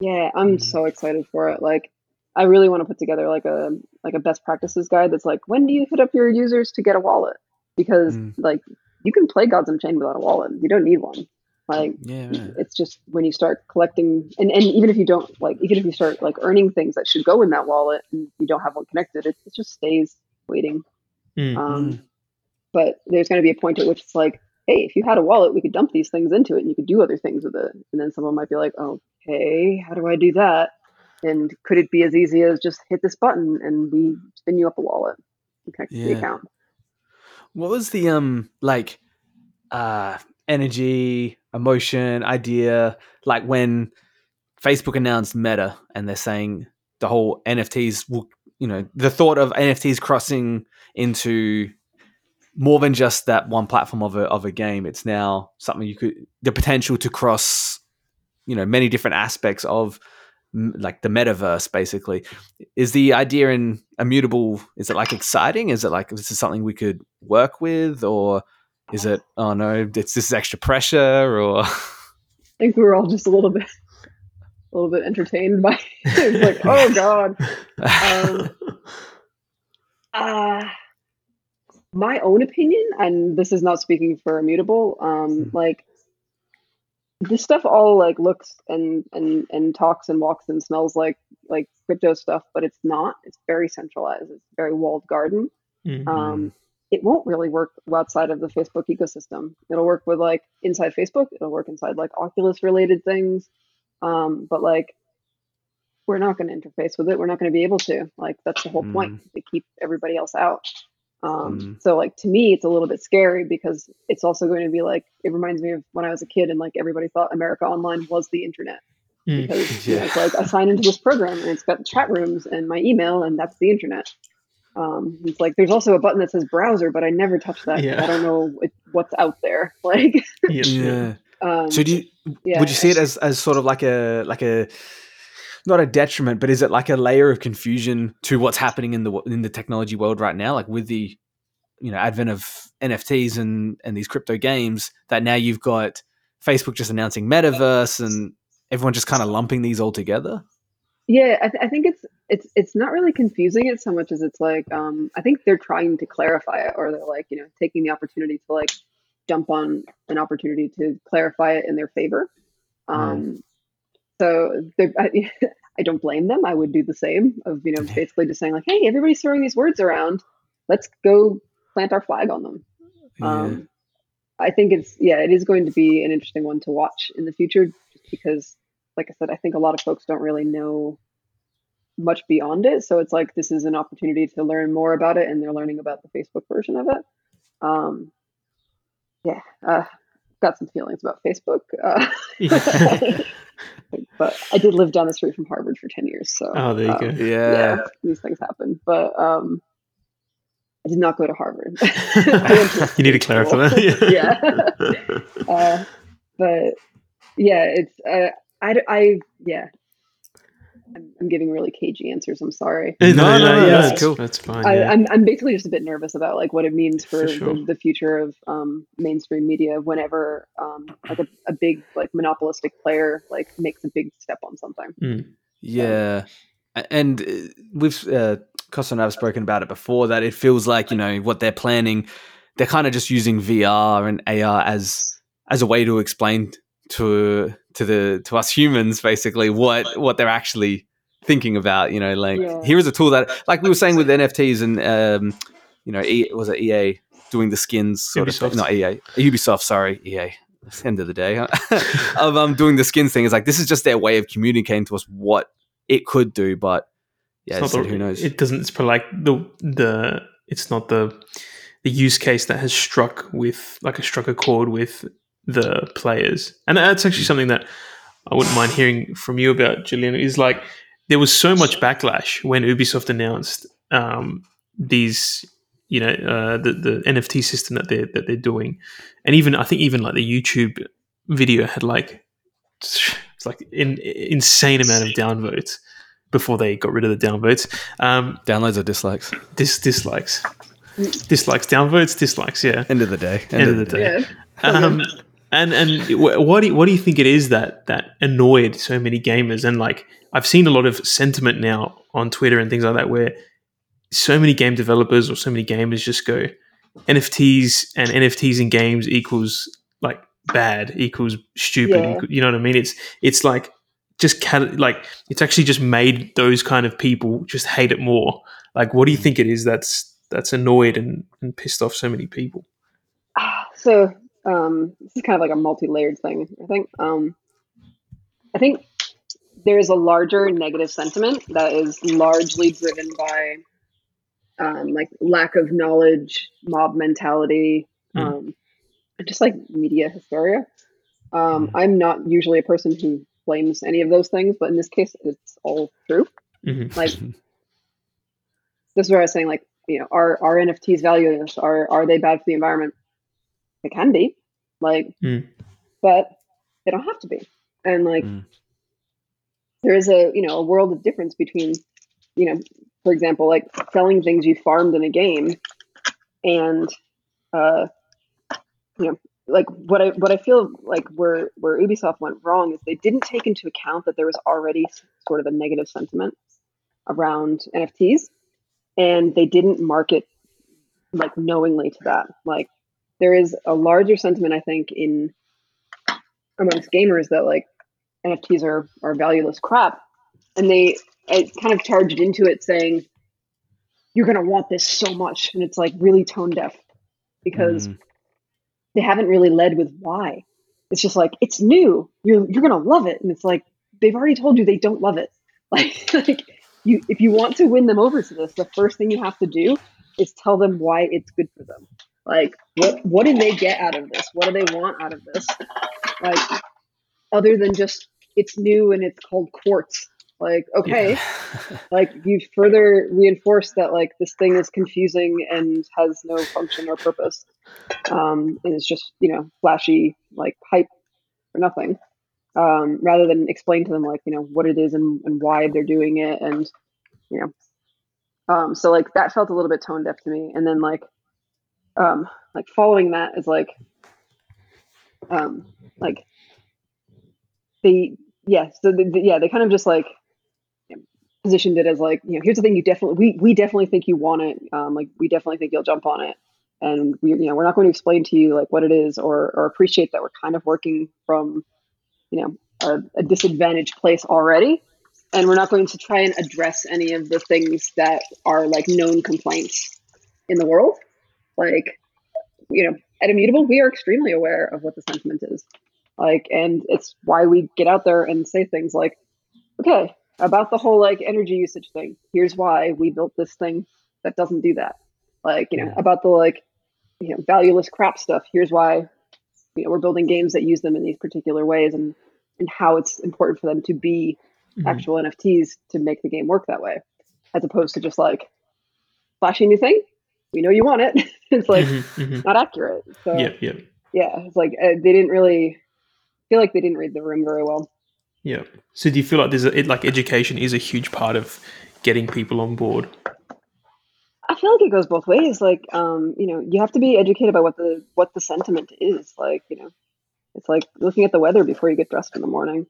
yeah, I'm Mm. so excited for it. Like, I really want to put together like a like a best practices guide that's like, when do you hit up your users to get a wallet? Because Mm. like you can play Gods Unchained without a wallet. You don't need one. Like yeah, man. it's just when you start collecting and, and even if you don't like even if you start like earning things that should go in that wallet and you don't have one connected, it, it just stays waiting. Mm. Um, But there's going to be a point at which it's like, hey, if you had a wallet, we could dump these things into it and you could do other things with it. And then someone might be like, okay, how do I do that? And could it be as easy as just hit this button and we spin you up a wallet and connect to the account? What was the um like uh energy, emotion, idea like when Facebook announced Meta and they're saying the whole NFTs will you know, the thought of NFTs crossing into more than just that one platform of a of a game. It's now something you could the potential to cross, you know, many different aspects of like the metaverse. Basically, is the idea in immutable? Is it like exciting? Is it like this is something we could work with, or is it oh no, it's this is extra pressure, or <laughs> I think we were all just a little bit, a little bit entertained by. <laughs> it. like, oh god. <laughs> Um, uh, my own opinion, and this is not speaking for Immutable, um, like this stuff all like looks and and and talks and walks and smells like like crypto stuff, but it's not. It's very centralized. It's very walled garden. Mhm. Um, it won't really work outside of the Facebook ecosystem. It'll work with like inside Facebook. It'll work inside like Oculus related things. Um, but like we're not going to interface with it. We're not going to be able to. Like that's the whole point to keep everybody else out. Um, Mm. So like to me, it's a little bit scary because it's also going to be like it reminds me of when I was a kid and like everybody thought America Online was the internet Mm. because <laughs> you know, it's like I sign into this program and it's got chat rooms and my email and that's the internet. Um, it's like there's also a button that says browser, but I never touch that. Yeah. I don't know it, what's out there. <laughs> Like, Yeah. yeah. um, So do you yeah, would you see it as, as sort of like a like a not a detriment, but is it like a layer of confusion to what's happening in the in the technology world right now? Like with the you know advent of NFTs and and these crypto games, that now you've got Facebook just announcing metaverse and everyone just kind of lumping these all together. Yeah, I, th- I think it's it's it's not really confusing it so much as it's like um, I think they're trying to clarify it, or they're like you know taking the opportunity to like jump on an opportunity to clarify it in their favor. Um, So I, <laughs> I don't blame them. I would do the same of you know basically just saying like, hey, everybody's throwing these words around. Let's go plant our flag on them. Um, I think it's yeah, it is going to be an interesting one to watch in the future, just because, like I said, I think a lot of folks don't really know much beyond it. So it's like this is an opportunity to learn more about it, and they're learning about the Facebook version of it. Um, yeah, uh, got some feelings about Facebook, uh, <laughs> <laughs> but I did live down the street from Harvard for ten years, so Oh, there you um, go. yeah. yeah, these things happen. But um, I did not go to Harvard. <laughs> I went to a you need to clarify school. that. yeah. uh, but yeah, it's uh, I, I yeah. I'm, I'm giving really cagey answers. I'm sorry. no, No, no, no, that's that's cool. That's fine. I, yeah. I'm, I'm basically just a bit nervous about like what it means for, For sure. the, the future of um, mainstream media whenever um, like a, a big like monopolistic player like makes a big step on something. Mm. Yeah, A- and uh, we've uh, Costa and I have spoken about it before. That it feels like you know what they're planning. They're kind of just using VR and AR as as a way to explain to to the to us humans basically what what they're actually thinking about. You know, like Yeah. here is a tool that, like we were saying with NFTs and um, you know, e, was it EA doing the skins sort of Ubisoft. thing? Not EA, Ubisoft. Sorry, EA. It's the end of the day <laughs> of um doing the skins thing is like this is just their way of communicating to us what it could do, but yeah, It's not the- who knows? It doesn't. It's probably like the the. It's not the the use case that has struck with like a struck a chord with the players, and that's actually something that I wouldn't mind hearing from you about, Julian. Is like there was so much backlash when Ubisoft announced um, these, you know, uh, the the NFT system that they are that they're doing, and even I think even like the YouTube video had like it's <laughs> like an insane amount of downvotes before they got rid of the downvotes. Um, Downloads or dislikes? dis- dislikes, dislikes, downvotes, dislikes. Yeah. End of the day. End of the day. Yeah. Um, and and what do you, what do you think it is that that annoyed so many gamers? And like I've seen a lot of sentiment now on Twitter and things like that, where so many game developers or so many gamers just go NFTs and NFTs in games equals like bad equals stupid. Yeah. equal- you know what I mean? It's it's like just cat- like it's actually just made those kind of people just hate it more. Like, what do you think it is that's that's annoyed and, and pissed off so many people? Ah, so um, this is kind of like a multi-layered thing. I think. Um, I think there is a larger negative sentiment that is largely driven by um, like lack of knowledge, mob mentality, Mm. um, and just like media hysteria. Um, I'm not usually a person who blames any of those things, but in this case, it's all true. Mhm. Like <laughs> this is where I was saying, like you know, are are NFTs valueless? Are are they bad for the environment? They can be, like, Mm. but they don't have to be. And like, Mm. there is a you know a world of difference between, you know, for example, like selling things you farmed in a game, and uh, you know, like what I what I feel like where where Ubisoft went wrong is they didn't take into account that there was already sort of a negative sentiment around NFTs, and they didn't market like knowingly to that. Like there is a larger sentiment, I think, in amongst gamers that like NFTs are are valueless crap, and they I kind of charged into it saying you're gonna want this so much, and it's like really tone deaf because Mm. they haven't really led with why. It's just like it's new. You're you're gonna love it, and it's like they've already told you they don't love it. <laughs> Like, like you, if you want to win them over to this, the first thing you have to do is tell them why it's good for them. Like, what what do they get out of this? What do they want out of this? Like, other than just it's new and it's called quartz. Like, okay, Yeah. <laughs> like you've further reinforced that like this thing is confusing and has no function or purpose um, and it's just you know flashy like hype for nothing um, rather than explain to them like you know what it is and, and why they're doing it and you know um, so like that felt a little bit tone deaf to me and then like um, like following that is like um, like they yeah so the, the- yeah they kind of just like positioned it as like you know here's the thing you definitely we, we definitely think you want it um, like we definitely think you'll jump on it. And we you know we're not going to explain to you like what it is or or appreciate that we're kind of working from you know a, a disadvantaged place already. And we're not going to try and address any of the things that are like known complaints in the world like you know at immutable we are extremely aware of what the sentiment is. Like and it's why we get out there and say things like okay about the whole like energy usage thing here's why we built this thing that doesn't do that. Like you know about the like you know valueless crap stuff here's why you know we're building games that use them in these particular ways and and how it's important for them to be Mhm. actual nfts to make the game work that way as opposed to just like flashy new thing we know you want it <laughs> it's like Mhm, mhm. not accurate so Yep, yep, yeah it's like uh, they didn't really feel like they didn't read the room very well Yeah. So do you feel like there's a, it, like education is a huge part of getting people on board? I feel like it goes both ways. Like, um, you know, you have to be educated about what the what the sentiment is. Like, you know, it's like looking at the weather before you get dressed in the morning.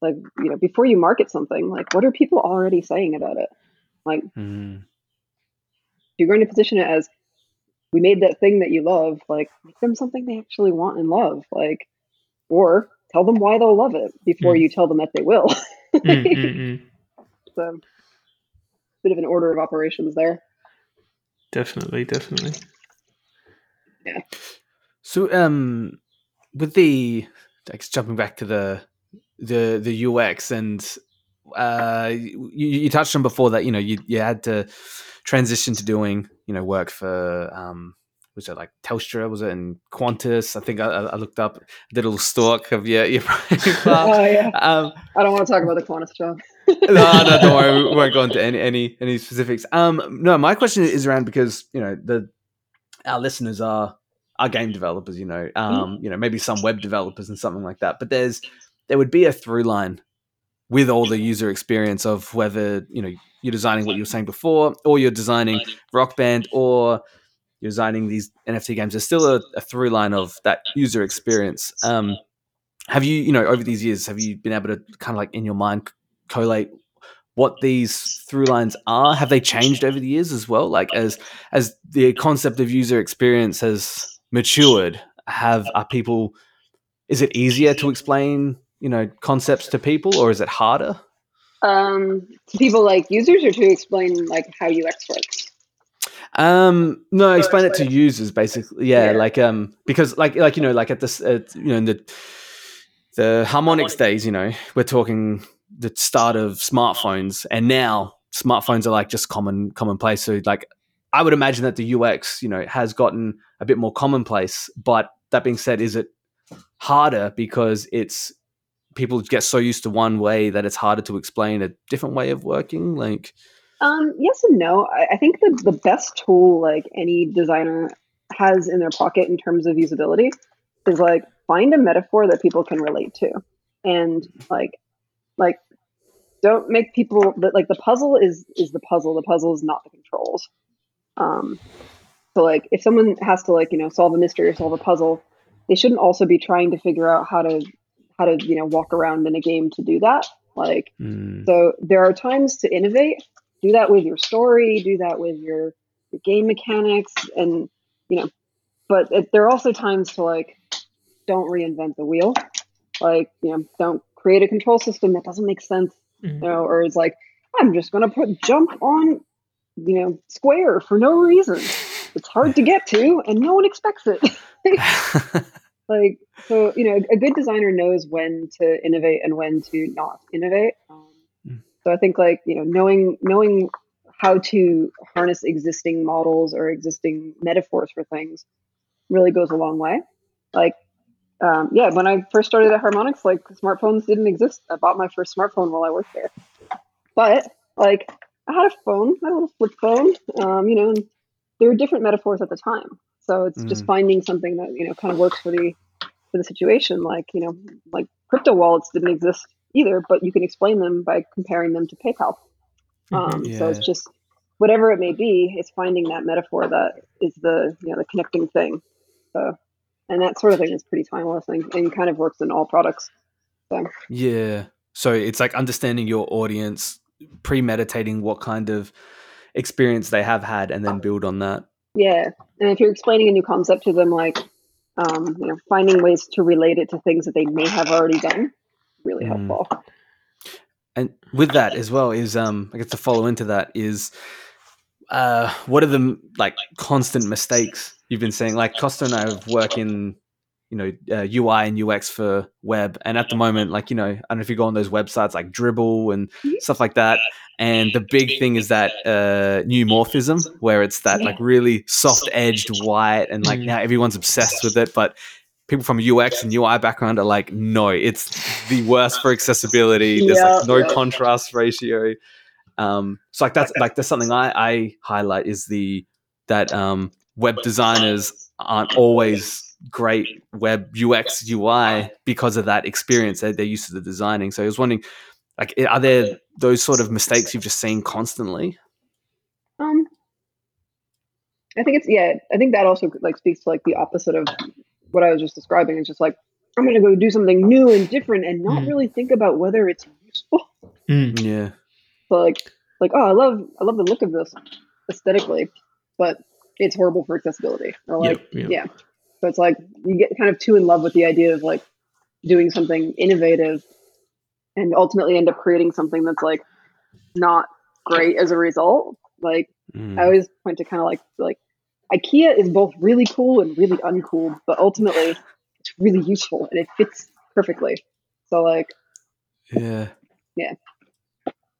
Like, you know, before you market something, like, what are people already saying about it? Like, Mm. You're going to position it as, we made that thing that you love. Like, make them something they actually want and love. Like, or tell them why they'll love it before Mm. you tell them that they will. <laughs> Mm, mm, mm. so, bit of an order of operations there. Definitely, definitely. Yeah. So, um, with the, I guess jumping back to the the the UX and uh, you, you touched on before that you know you you had to transition to doing you know work for um was it like Telstra was it and Qantas I think I, I looked up did a little stalk of your your. <laughs> Oh yeah, um, I don't want to talk about the Qantas job. no, no, don't worry. We won't go into any any any specifics. Um, no, my question is around because you know the our listeners are are game developers. You know, um, you know maybe some web developers and something like that. But there's there would be a through line with all the user experience of whether you know you're designing what you were saying before, or you're designing Rock Band, or you're designing these NFT games. There's still a, a through line of that user experience. Um, have you, you know, over these years, have you been able to kind of like in your mind collate what these through lines are? Have they changed over the years as well? Like as as the concept of user experience has matured, have are people? Is it easier to explain, you know, concepts to people, or is it harder? Um, to people like users or to explain like how UX works. Um, no, explain it to users basically. Yeah, Yeah. like um, because like like you know, like at this, you know, in the the Harmonix days, you know, we're talking the start of smartphones, and now smartphones are like just common commonplace. So like, I would imagine that the UX, you know, has gotten a bit more commonplace. But that being said, is it harder because it's people get so used to one way that it's harder to explain a different way of working? Like, Um, yes and no. I, I think the, the best tool like any designer has in their pocket in terms of usability is like find a metaphor that people can relate to. And like like don't make people like the puzzle is is the puzzle. The puzzle is not the controls. Um so like if someone has to like, you know, solve a mystery or solve a puzzle, they shouldn't also be trying to figure out how to how to, you know, walk around in a game to do that. Like Mm. so there are times to innovate. Do that with your story. Do that with your, your game mechanics, and you know. But it, there are also times to like, don't reinvent the wheel. Like you know, don't create a control system that doesn't make sense. Mhm. You know, or it's like, I'm just gonna put jump on, you know, square for no reason. It's hard to get to, and no one expects it. <laughs> <laughs> like so you know a good designer knows when to innovate and when to not innovate. Um, Mm. so i think like you know knowing knowing how to harness existing models or existing metaphors for things really goes a long way. Like um, yeah when i first started at Harmonix like smartphones didn't exist. I bought my first smartphone while i worked there. But like i had a phone my little flip phone um, you know and there were different metaphors at the time so it's just Mm. finding something that you know kind of works for the for the situation. Like you know, like crypto wallets didn't exist either, but you can explain them by comparing them to PayPal. Um, So it's just whatever it may be, it's finding that metaphor that is the you know the connecting thing. So, and that sort of thing is pretty timeless and, and kind of works in all products. So Yeah. So it's like understanding your audience, premeditating what kind of experience they have had, and then build on that. Yeah, and if you're explaining a new concept to them, like um, you know, finding ways to relate it to things that they may have already done, really Mm. helpful. And with that as well is, um, I guess to follow into that is, uh, what are the like constant mistakes you've been seeing? Like Costa and I have work in, you know, uh, UI and UX for web, and at the moment, like you know, I don't know if you go on those websites like Dribbble and Mhm. stuff like that. And the big thing is that uh, neumorphism, where it's that like really soft edged white, and like Mm. now everyone's obsessed with it. But people from UX and UI background are like, no, it's the worst for accessibility. <laughs> There's like no contrast ratio. Um, so like that's <laughs> like that's something I, I highlight is the that um, web designers aren't always great web UX UI because of that experience that they're used to the designing. So I was wondering, like, are there those sort of mistakes you've just seen constantly? Um, I think it's yeah. I think that also like speaks to like the opposite of what I was just describing. It's just like I'm gonna go do something new and different and not Mm. really think about whether it's useful. <laughs> Mm. Yeah. So like like oh I love I love the look of this aesthetically, but it's horrible for accessibility. Or like Yep, yep. yeah. So it's like you get kind of too in love with the idea of like doing something innovative and ultimately end up creating something that's like not great as a result. Like Mm. I always point to kind of like like IKEA is both really cool and really uncool, but ultimately it's really useful and it fits perfectly. So like Yeah. Yeah.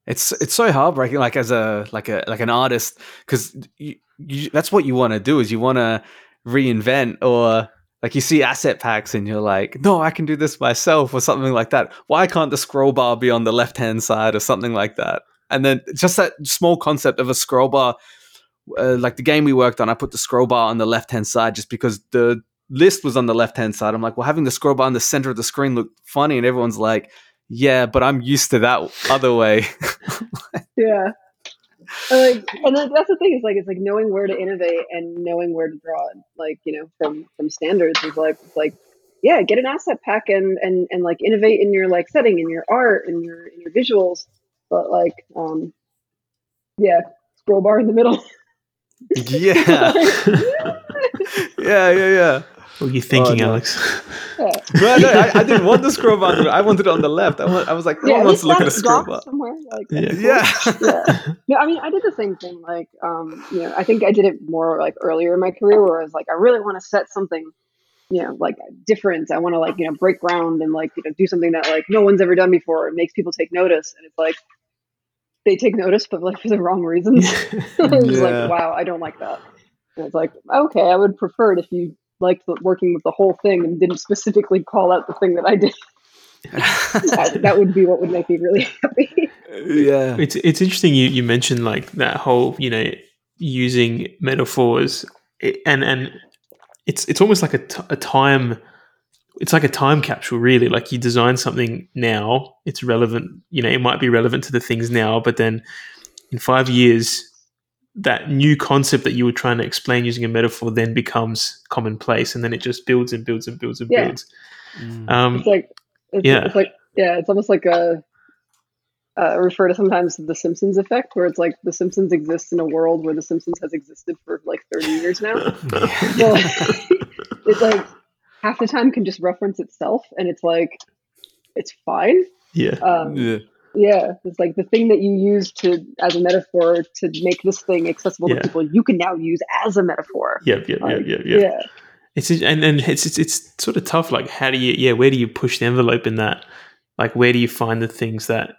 It's it's so heartbreaking, like as a like a like an artist, because you, you, that's what you want to do is you want to reinvent or like you see asset packs and you're like, no, I can do this myself or something like that. Why can't the scroll bar be on the left hand side or something like that? And then just that small concept of a scroll bar, uh, like the game we worked on, I put the scroll bar on the left hand side just because the list was on the left hand side. I'm like, well, having the scroll bar in the center of the screen looked funny, and everyone's like, yeah, but I'm used to that other way. <laughs> yeah. And, like, <laughs> and that's the thing is like it's like knowing where to innovate and knowing where to draw like you know from from standards is like it's like yeah get an asset pack and and and like innovate in your like setting in your art and your in your visuals. But like um yeah scroll bar in the middle. Yeah, <laughs> <laughs> yeah, yeah, yeah. What are you thinking, no. Alex? yeah. <laughs> No, no, I, I didn't want the scroll bar. I wanted it on the left. I, want, I was like, no yeah one wants to look at a that's scroll bar. somewhere like Yeah. cool. Yeah. yeah. No, I mean, I did the same thing. Like, um, you know, I think I did it more like earlier in my career, where I was like, I really want to set something, you know, like different. I want to like, you know, break ground and like, you know, do something that like no one's ever done before. It makes people take notice, and it's like they take notice, but like for the wrong reasons. <laughs> it's Yeah. like, wow, I don't like that. And it's like, okay, I would prefer it if you liked the, working with the whole thing and didn't specifically call out the thing that I did. <laughs> that, that would be what would make me really happy. yeah. It's it's interesting you you mentioned like that whole you know using metaphors and and it's it's almost like a, t- a time it's like a time capsule really like you design something now it's relevant you know it might be relevant to the things now but then in 5 years that new concept that you were trying to explain using a metaphor then becomes commonplace and then it just builds and builds and builds and Yeah. builds Mm. um It's like it's, Yeah. it's like yeah, it's almost like a uh, refer to sometimes the Simpsons effect, where it's like the Simpsons exists in a world where the Simpsons has existed for like thirty years now. <laughs> So <laughs> it's like half the time can just reference itself, and it's like it's fine. yeah Um, yeah. Yeah, it's like the thing that you use to as a metaphor to make this thing accessible Yeah. to people, you can now use as a metaphor. yep yep yep Like, yep yep yeah. It's and and it's, it's it's sort of tough. Like, how do you? Yeah, where do you push the envelope in that? Like, where do you find the things that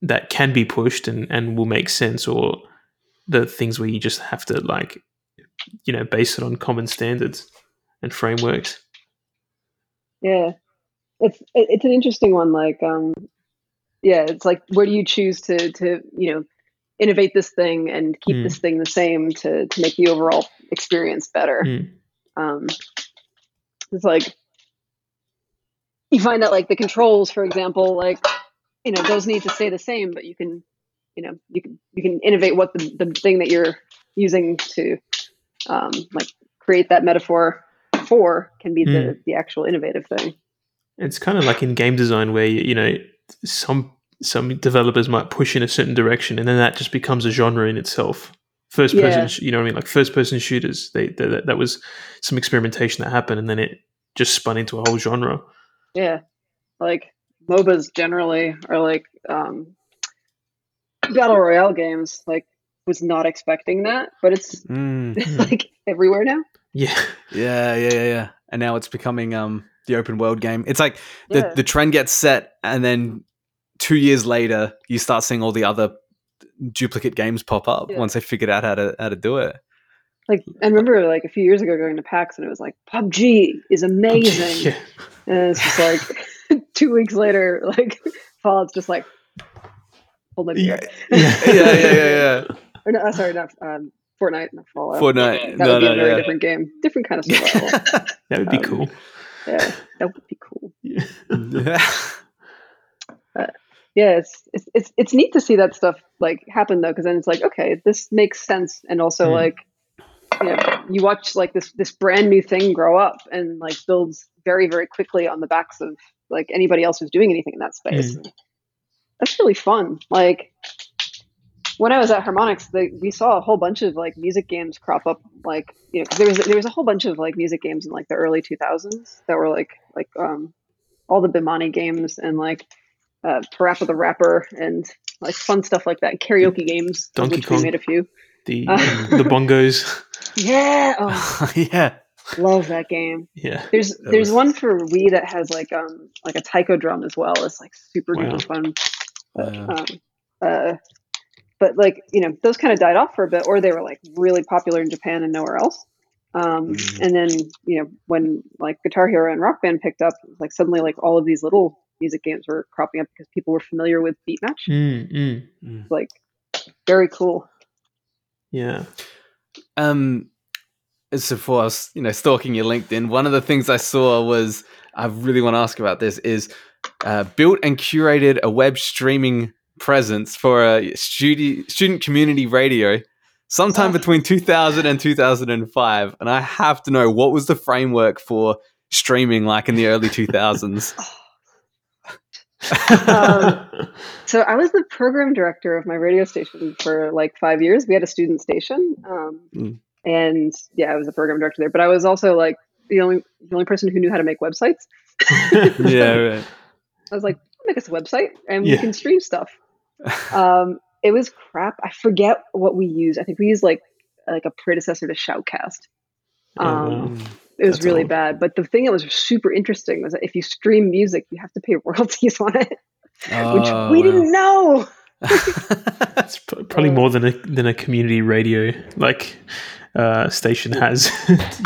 that can be pushed and and will make sense, or the things where you just have to like, you know, base it on common standards and frameworks. Yeah, it's it's an interesting one. Like, um, yeah, it's like where do you choose to to you know innovate this thing and keep Mm. this thing the same to to make the overall experience better. Mm. Um, it's like you find that like the controls, for example, like you know those need to stay the same, but you can you know you can you can innovate what the the thing that you're using to um, like create that metaphor for can be the the actual innovative thing. It's kind of like in game design where you, you know some some developers might push in a certain direction, and then that just becomes a genre in itself. First person, Yeah. sh- you know what I mean? Like first person shooters. They, they that, that was some experimentation that happened, and then it just spun into a whole genre. Yeah, like MOBAs generally are like um, battle royale games. Like, was not expecting that, but it's Mm. it's <laughs> like everywhere now. Yeah, Yeah, yeah, yeah, yeah. And now it's becoming um the open world game. It's like the Yeah. the trend gets set, and then two years later, you start seeing all the other duplicate games pop up Yeah. once they figured out how to how to do it. Like I remember like a few years ago going to PAX and it was like PUBG is amazing, yeah, and it's just like <laughs> two weeks later, like <laughs> Fallout's just like hold my beer. <laughs> yeah, yeah, yeah, yeah, yeah. Or no, uh, sorry, not um, Fortnite, not Fallout. Fortnite. That No, would be no, a very yeah. different game, different kind of survival. That would be Um, cool. Yeah, that would be cool. Yeah. <laughs> Yeah. yeah it's, it's it's it's neat to see that stuff like happen though because then it's like okay this makes sense and also Hmm. like you know you watch like this this brand new thing grow up and like builds very very quickly on the backs of like anybody else who's doing anything in that space that's really fun like when I was at Harmonix, they, we saw a whole bunch of like music games crop up, like you know, there was there was a whole bunch of like music games in like the early 2000s that were like like um all the Bemani games and like uh, Parappa the Rapper and like fun stuff like that. Karaoke games, Donkey Kong. we made a few. The Uh, the bongos. <laughs> Yeah, oh, <laughs> yeah. love that game. Yeah, There's there's was- one for Wii that has like um like a taiko drum as well. It's like super Wow. duper fun. Yeah. Um, uh, but like you know, those kind of died off for a bit, or they were like really popular in Japan and nowhere else. Um, Mhm. And then you know when like Guitar Hero and Rock Band picked up, like suddenly like all of these little music games were cropping up because people were familiar with Beat Match. mm, mm. Like very cool. yeah. Um, so for us, you know, stalking your LinkedIn, one of the things I saw was I really want to ask about this is uh, built and curated a web streaming presence for a studi- student community radio sometime Oh. between 2000 and 2005 and i have to know what was the framework for streaming like in the early <laughs> 2000s <laughs> Um, So I was the program director of my radio station for like five years. We had a student station, um, Mm. and yeah, I was the program director there. But I was also like the only the only person who knew how to make websites. <laughs> yeah right. I was like, make us a website and Yeah. we can stream stuff. <laughs> Um, it was crap. I forget what we used. I think we used like like a predecessor to Shoutcast. Oh, Um, wow. It was That's really old. bad. But the thing that was super interesting was that if you stream music, you have to pay <laughs> royalties on it, which Oh, we wow. didn't know. <laughs> It's probably more than a than a community radio like uh, station has,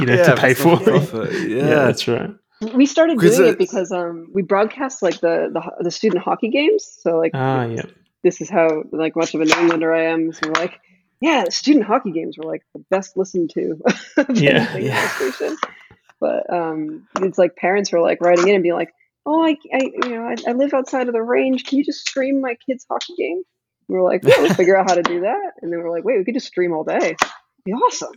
you know, to pay for. profit, Yeah. yeah that's right. We started doing it it's- because um, we broadcast like the, the the student hockey games. So like Ah, yeah. This is how like much of a New Englander I am. So we're like, yeah, student hockey games were like the best listened to. <laughs> Yeah, yeah. station. But um, it's like parents were like writing in and being like, "Oh, I, I you know, I, I live outside of the range. Can you just stream my kid's hockey game?" We were like, "Yeah, we'll figure out how to do that." And then we're like, "Wait, we could just stream all day. Be awesome."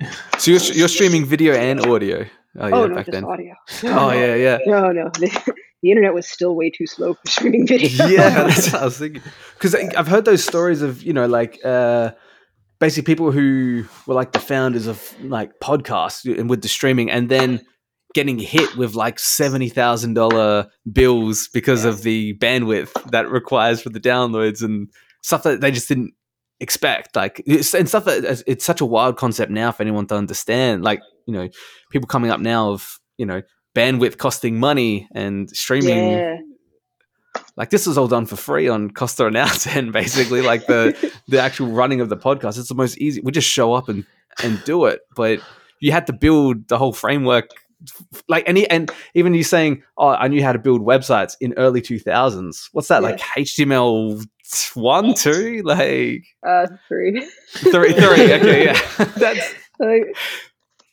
<laughs> So you're, you're streaming video and audio. Oh yeah, oh no, back just then. audio. Oh yeah, yeah. No, no. <laughs> The, internet was still way too slow for <laughs> streaming video. yeah, that's what I was thinking. Because I've heard those stories of you know like uh, basically people who were like the founders of like podcasts and with the streaming, and then getting hit with like seventy thousand dollar bills because of the bandwidth that requires for the downloads and stuff that they just didn't expect. Like it's, and stuff that it's such a wild concept now for anyone to understand. Like you know, people coming up now of you know bandwidth costing money and streaming yeah. like this was all done for free on Costa and Ten, <laughs> basically. Like the the actual running of the podcast, it's the most easy. We just show up and and do it, but you had to build the whole framework. Like any and even you saying, "Oh, I knew how to build websites in early 2000s." What's that Yeah. like? HTML one, two, like uh, three. three, three. Okay, yeah, that's <laughs> Like,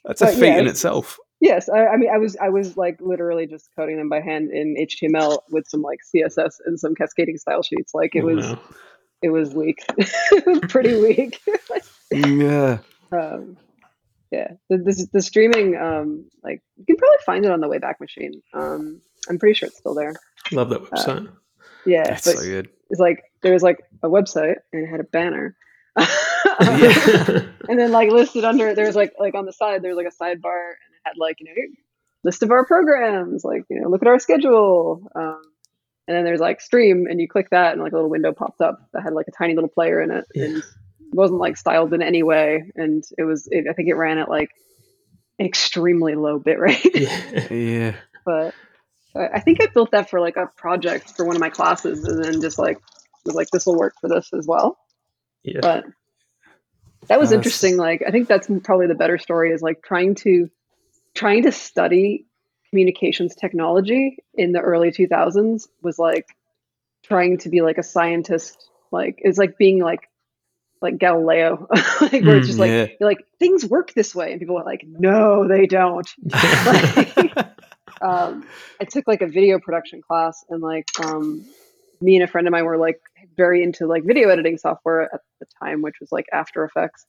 that's a feat yeah, in itself. Yes, I, I mean, I was I was like literally just coding them by hand in HTML with some like CSS and some cascading style sheets. Like it was Wow. it was weak, <laughs> pretty <laughs> weak. Yeah, <laughs> um, yeah, the, the the streaming um like you can probably find it on the Wayback Machine. Um, I'm pretty sure it's still there. Love that website. Yeah, that's so good. it's like there was like a website and it had a banner. yeah. and then like listed under it, there was like like on the side there was like a sidebar had like you know list of our programs like you know look at our schedule um, and then there's like stream and you click that and like a little window popped up that had like a tiny little player in it Yeah. and it wasn't like styled in any way and it was it, I think it ran at like an extremely low bit rate yeah. <laughs> Yeah, but I I think I built that for like a project for one of my classes and then just like was like this will work for this as well Yeah. but that was That's- interesting like i think that's probably the better story is like trying to trying to study communications technology in the early 2000s was like trying to be like a scientist like it's like being like like galileo <laughs> like where it's just like yeah. you're like things work this way and people are like no they don't <laughs> um, I took like a video production class, and like um, me and a friend of mine were like very into like video editing software at the time, which was like After Effects.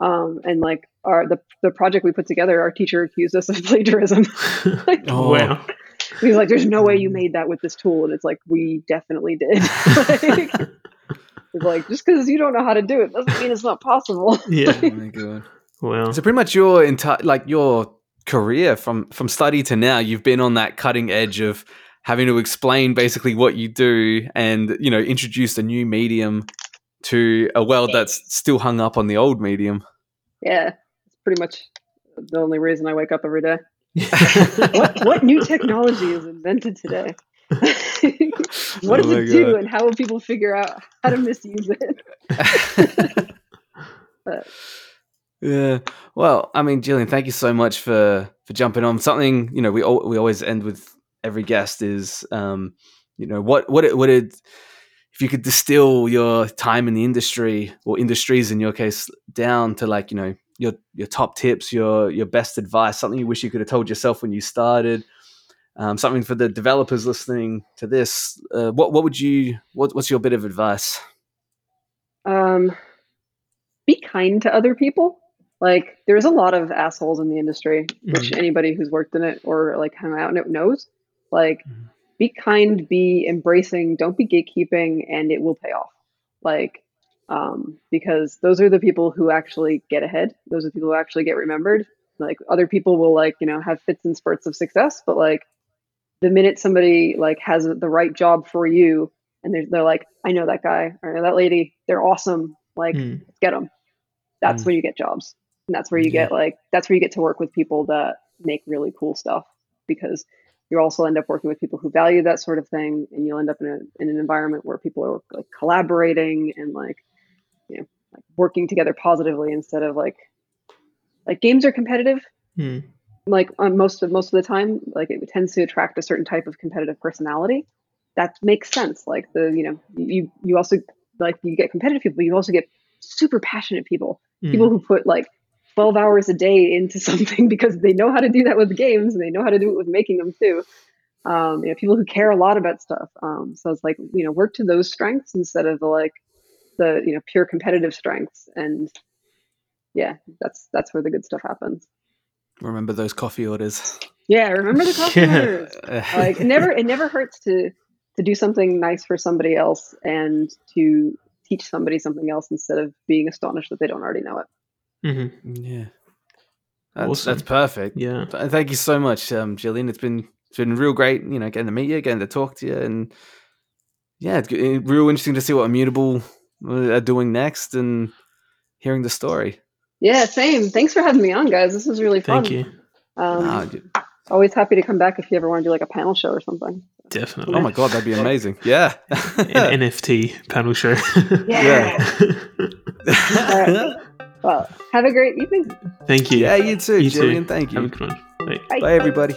Um, and like our the the project we put together, our teacher accused us of <laughs> plagiarism. <laughs> Oh. Wow. He was like, "There's no way you mm. made that with this tool," and it's like we definitely did. <laughs> like, like just because you don't know how to do it doesn't mean it's not possible. Yeah. oh my god. Wow. So pretty much your entire like your career from from study to now, you've been on that cutting edge of having to explain basically what you do and you know introduce a new medium to a world that's still hung up on the old medium. yeah, it's pretty much the only reason I wake up every day. <laughs> what what new technology is invented today? <laughs> what does Oh my it do, God. and how will people figure out how to misuse it? <laughs> But Yeah. Well, I mean, Jillian, thank you so much for for jumping on. Something you know we al- we always end with every guest is um you know what what it what it if you could distill your time in the industry or industries in your case down to like you know your your top tips, your your best advice, something you wish you could have told yourself when you started. Um, something for the developers listening to this. Uh, what what would you what, what's your bit of advice? um, be kind to other people. Like, there's a lot of assholes in the industry, which anybody who's worked in it or like hung out in it knows. Like, Mhm. be kind, be embracing, don't be gatekeeping, and it will pay off. Like, um, because those are the people who actually get ahead. Those are the people who actually get remembered. Like, other people will like you know have fits and spurts of success, but like the minute somebody like has the right job for you, and they're they're like, I know that guy or I know that lady, they're awesome. Like, Mm. get them. That's Mm. when you get jobs, and that's where you Yeah. get like that's where you get to work with people that make really cool stuff because you also end up working with people who value that sort of thing, and you'll end up in, a, in an environment where people are like collaborating and like you know like working together positively instead of like like games are competitive Mm. like on most of most of the time like it tends to attract a certain type of competitive personality that makes sense like the you know you you also like you get competitive people, you also get super passionate people, Mm. people who put like 12 hours a day into <laughs> something because they know how to do that with games and they know how to do it with making them too. Um, you know, people who care a lot about stuff. Um, so it's like you know, work to those strengths instead of the like the you know pure competitive strengths. And yeah, that's that's where the good stuff happens. Remember those coffee orders. Yeah, remember the coffee <laughs> Yeah. orders. Like never it never hurts to to do something nice for somebody else and to teach somebody something else instead of being astonished that they don't already know it. mm-hmm. yeah. That's, Awesome. that's perfect. Yeah. Thank you so much, um, Jillian. It's been it's been real great, you know, getting to meet you, getting to talk to you, and yeah, it's real interesting to see what Immutable uh, are doing next and hearing the story. Yeah, same. Thanks for having me on, guys. This was really fun. Thank you. Um, always happy to come back if you ever want to do like a panel show or something. Definitely. oh my god, that'd be amazing. Yeah. An <laughs> NFT panel show. Yeah. Alright. Well, have a great evening. Thank you. yeah, you too, You too. Jillian. Thank Have a you. good one. Bye. Bye. Bye, everybody.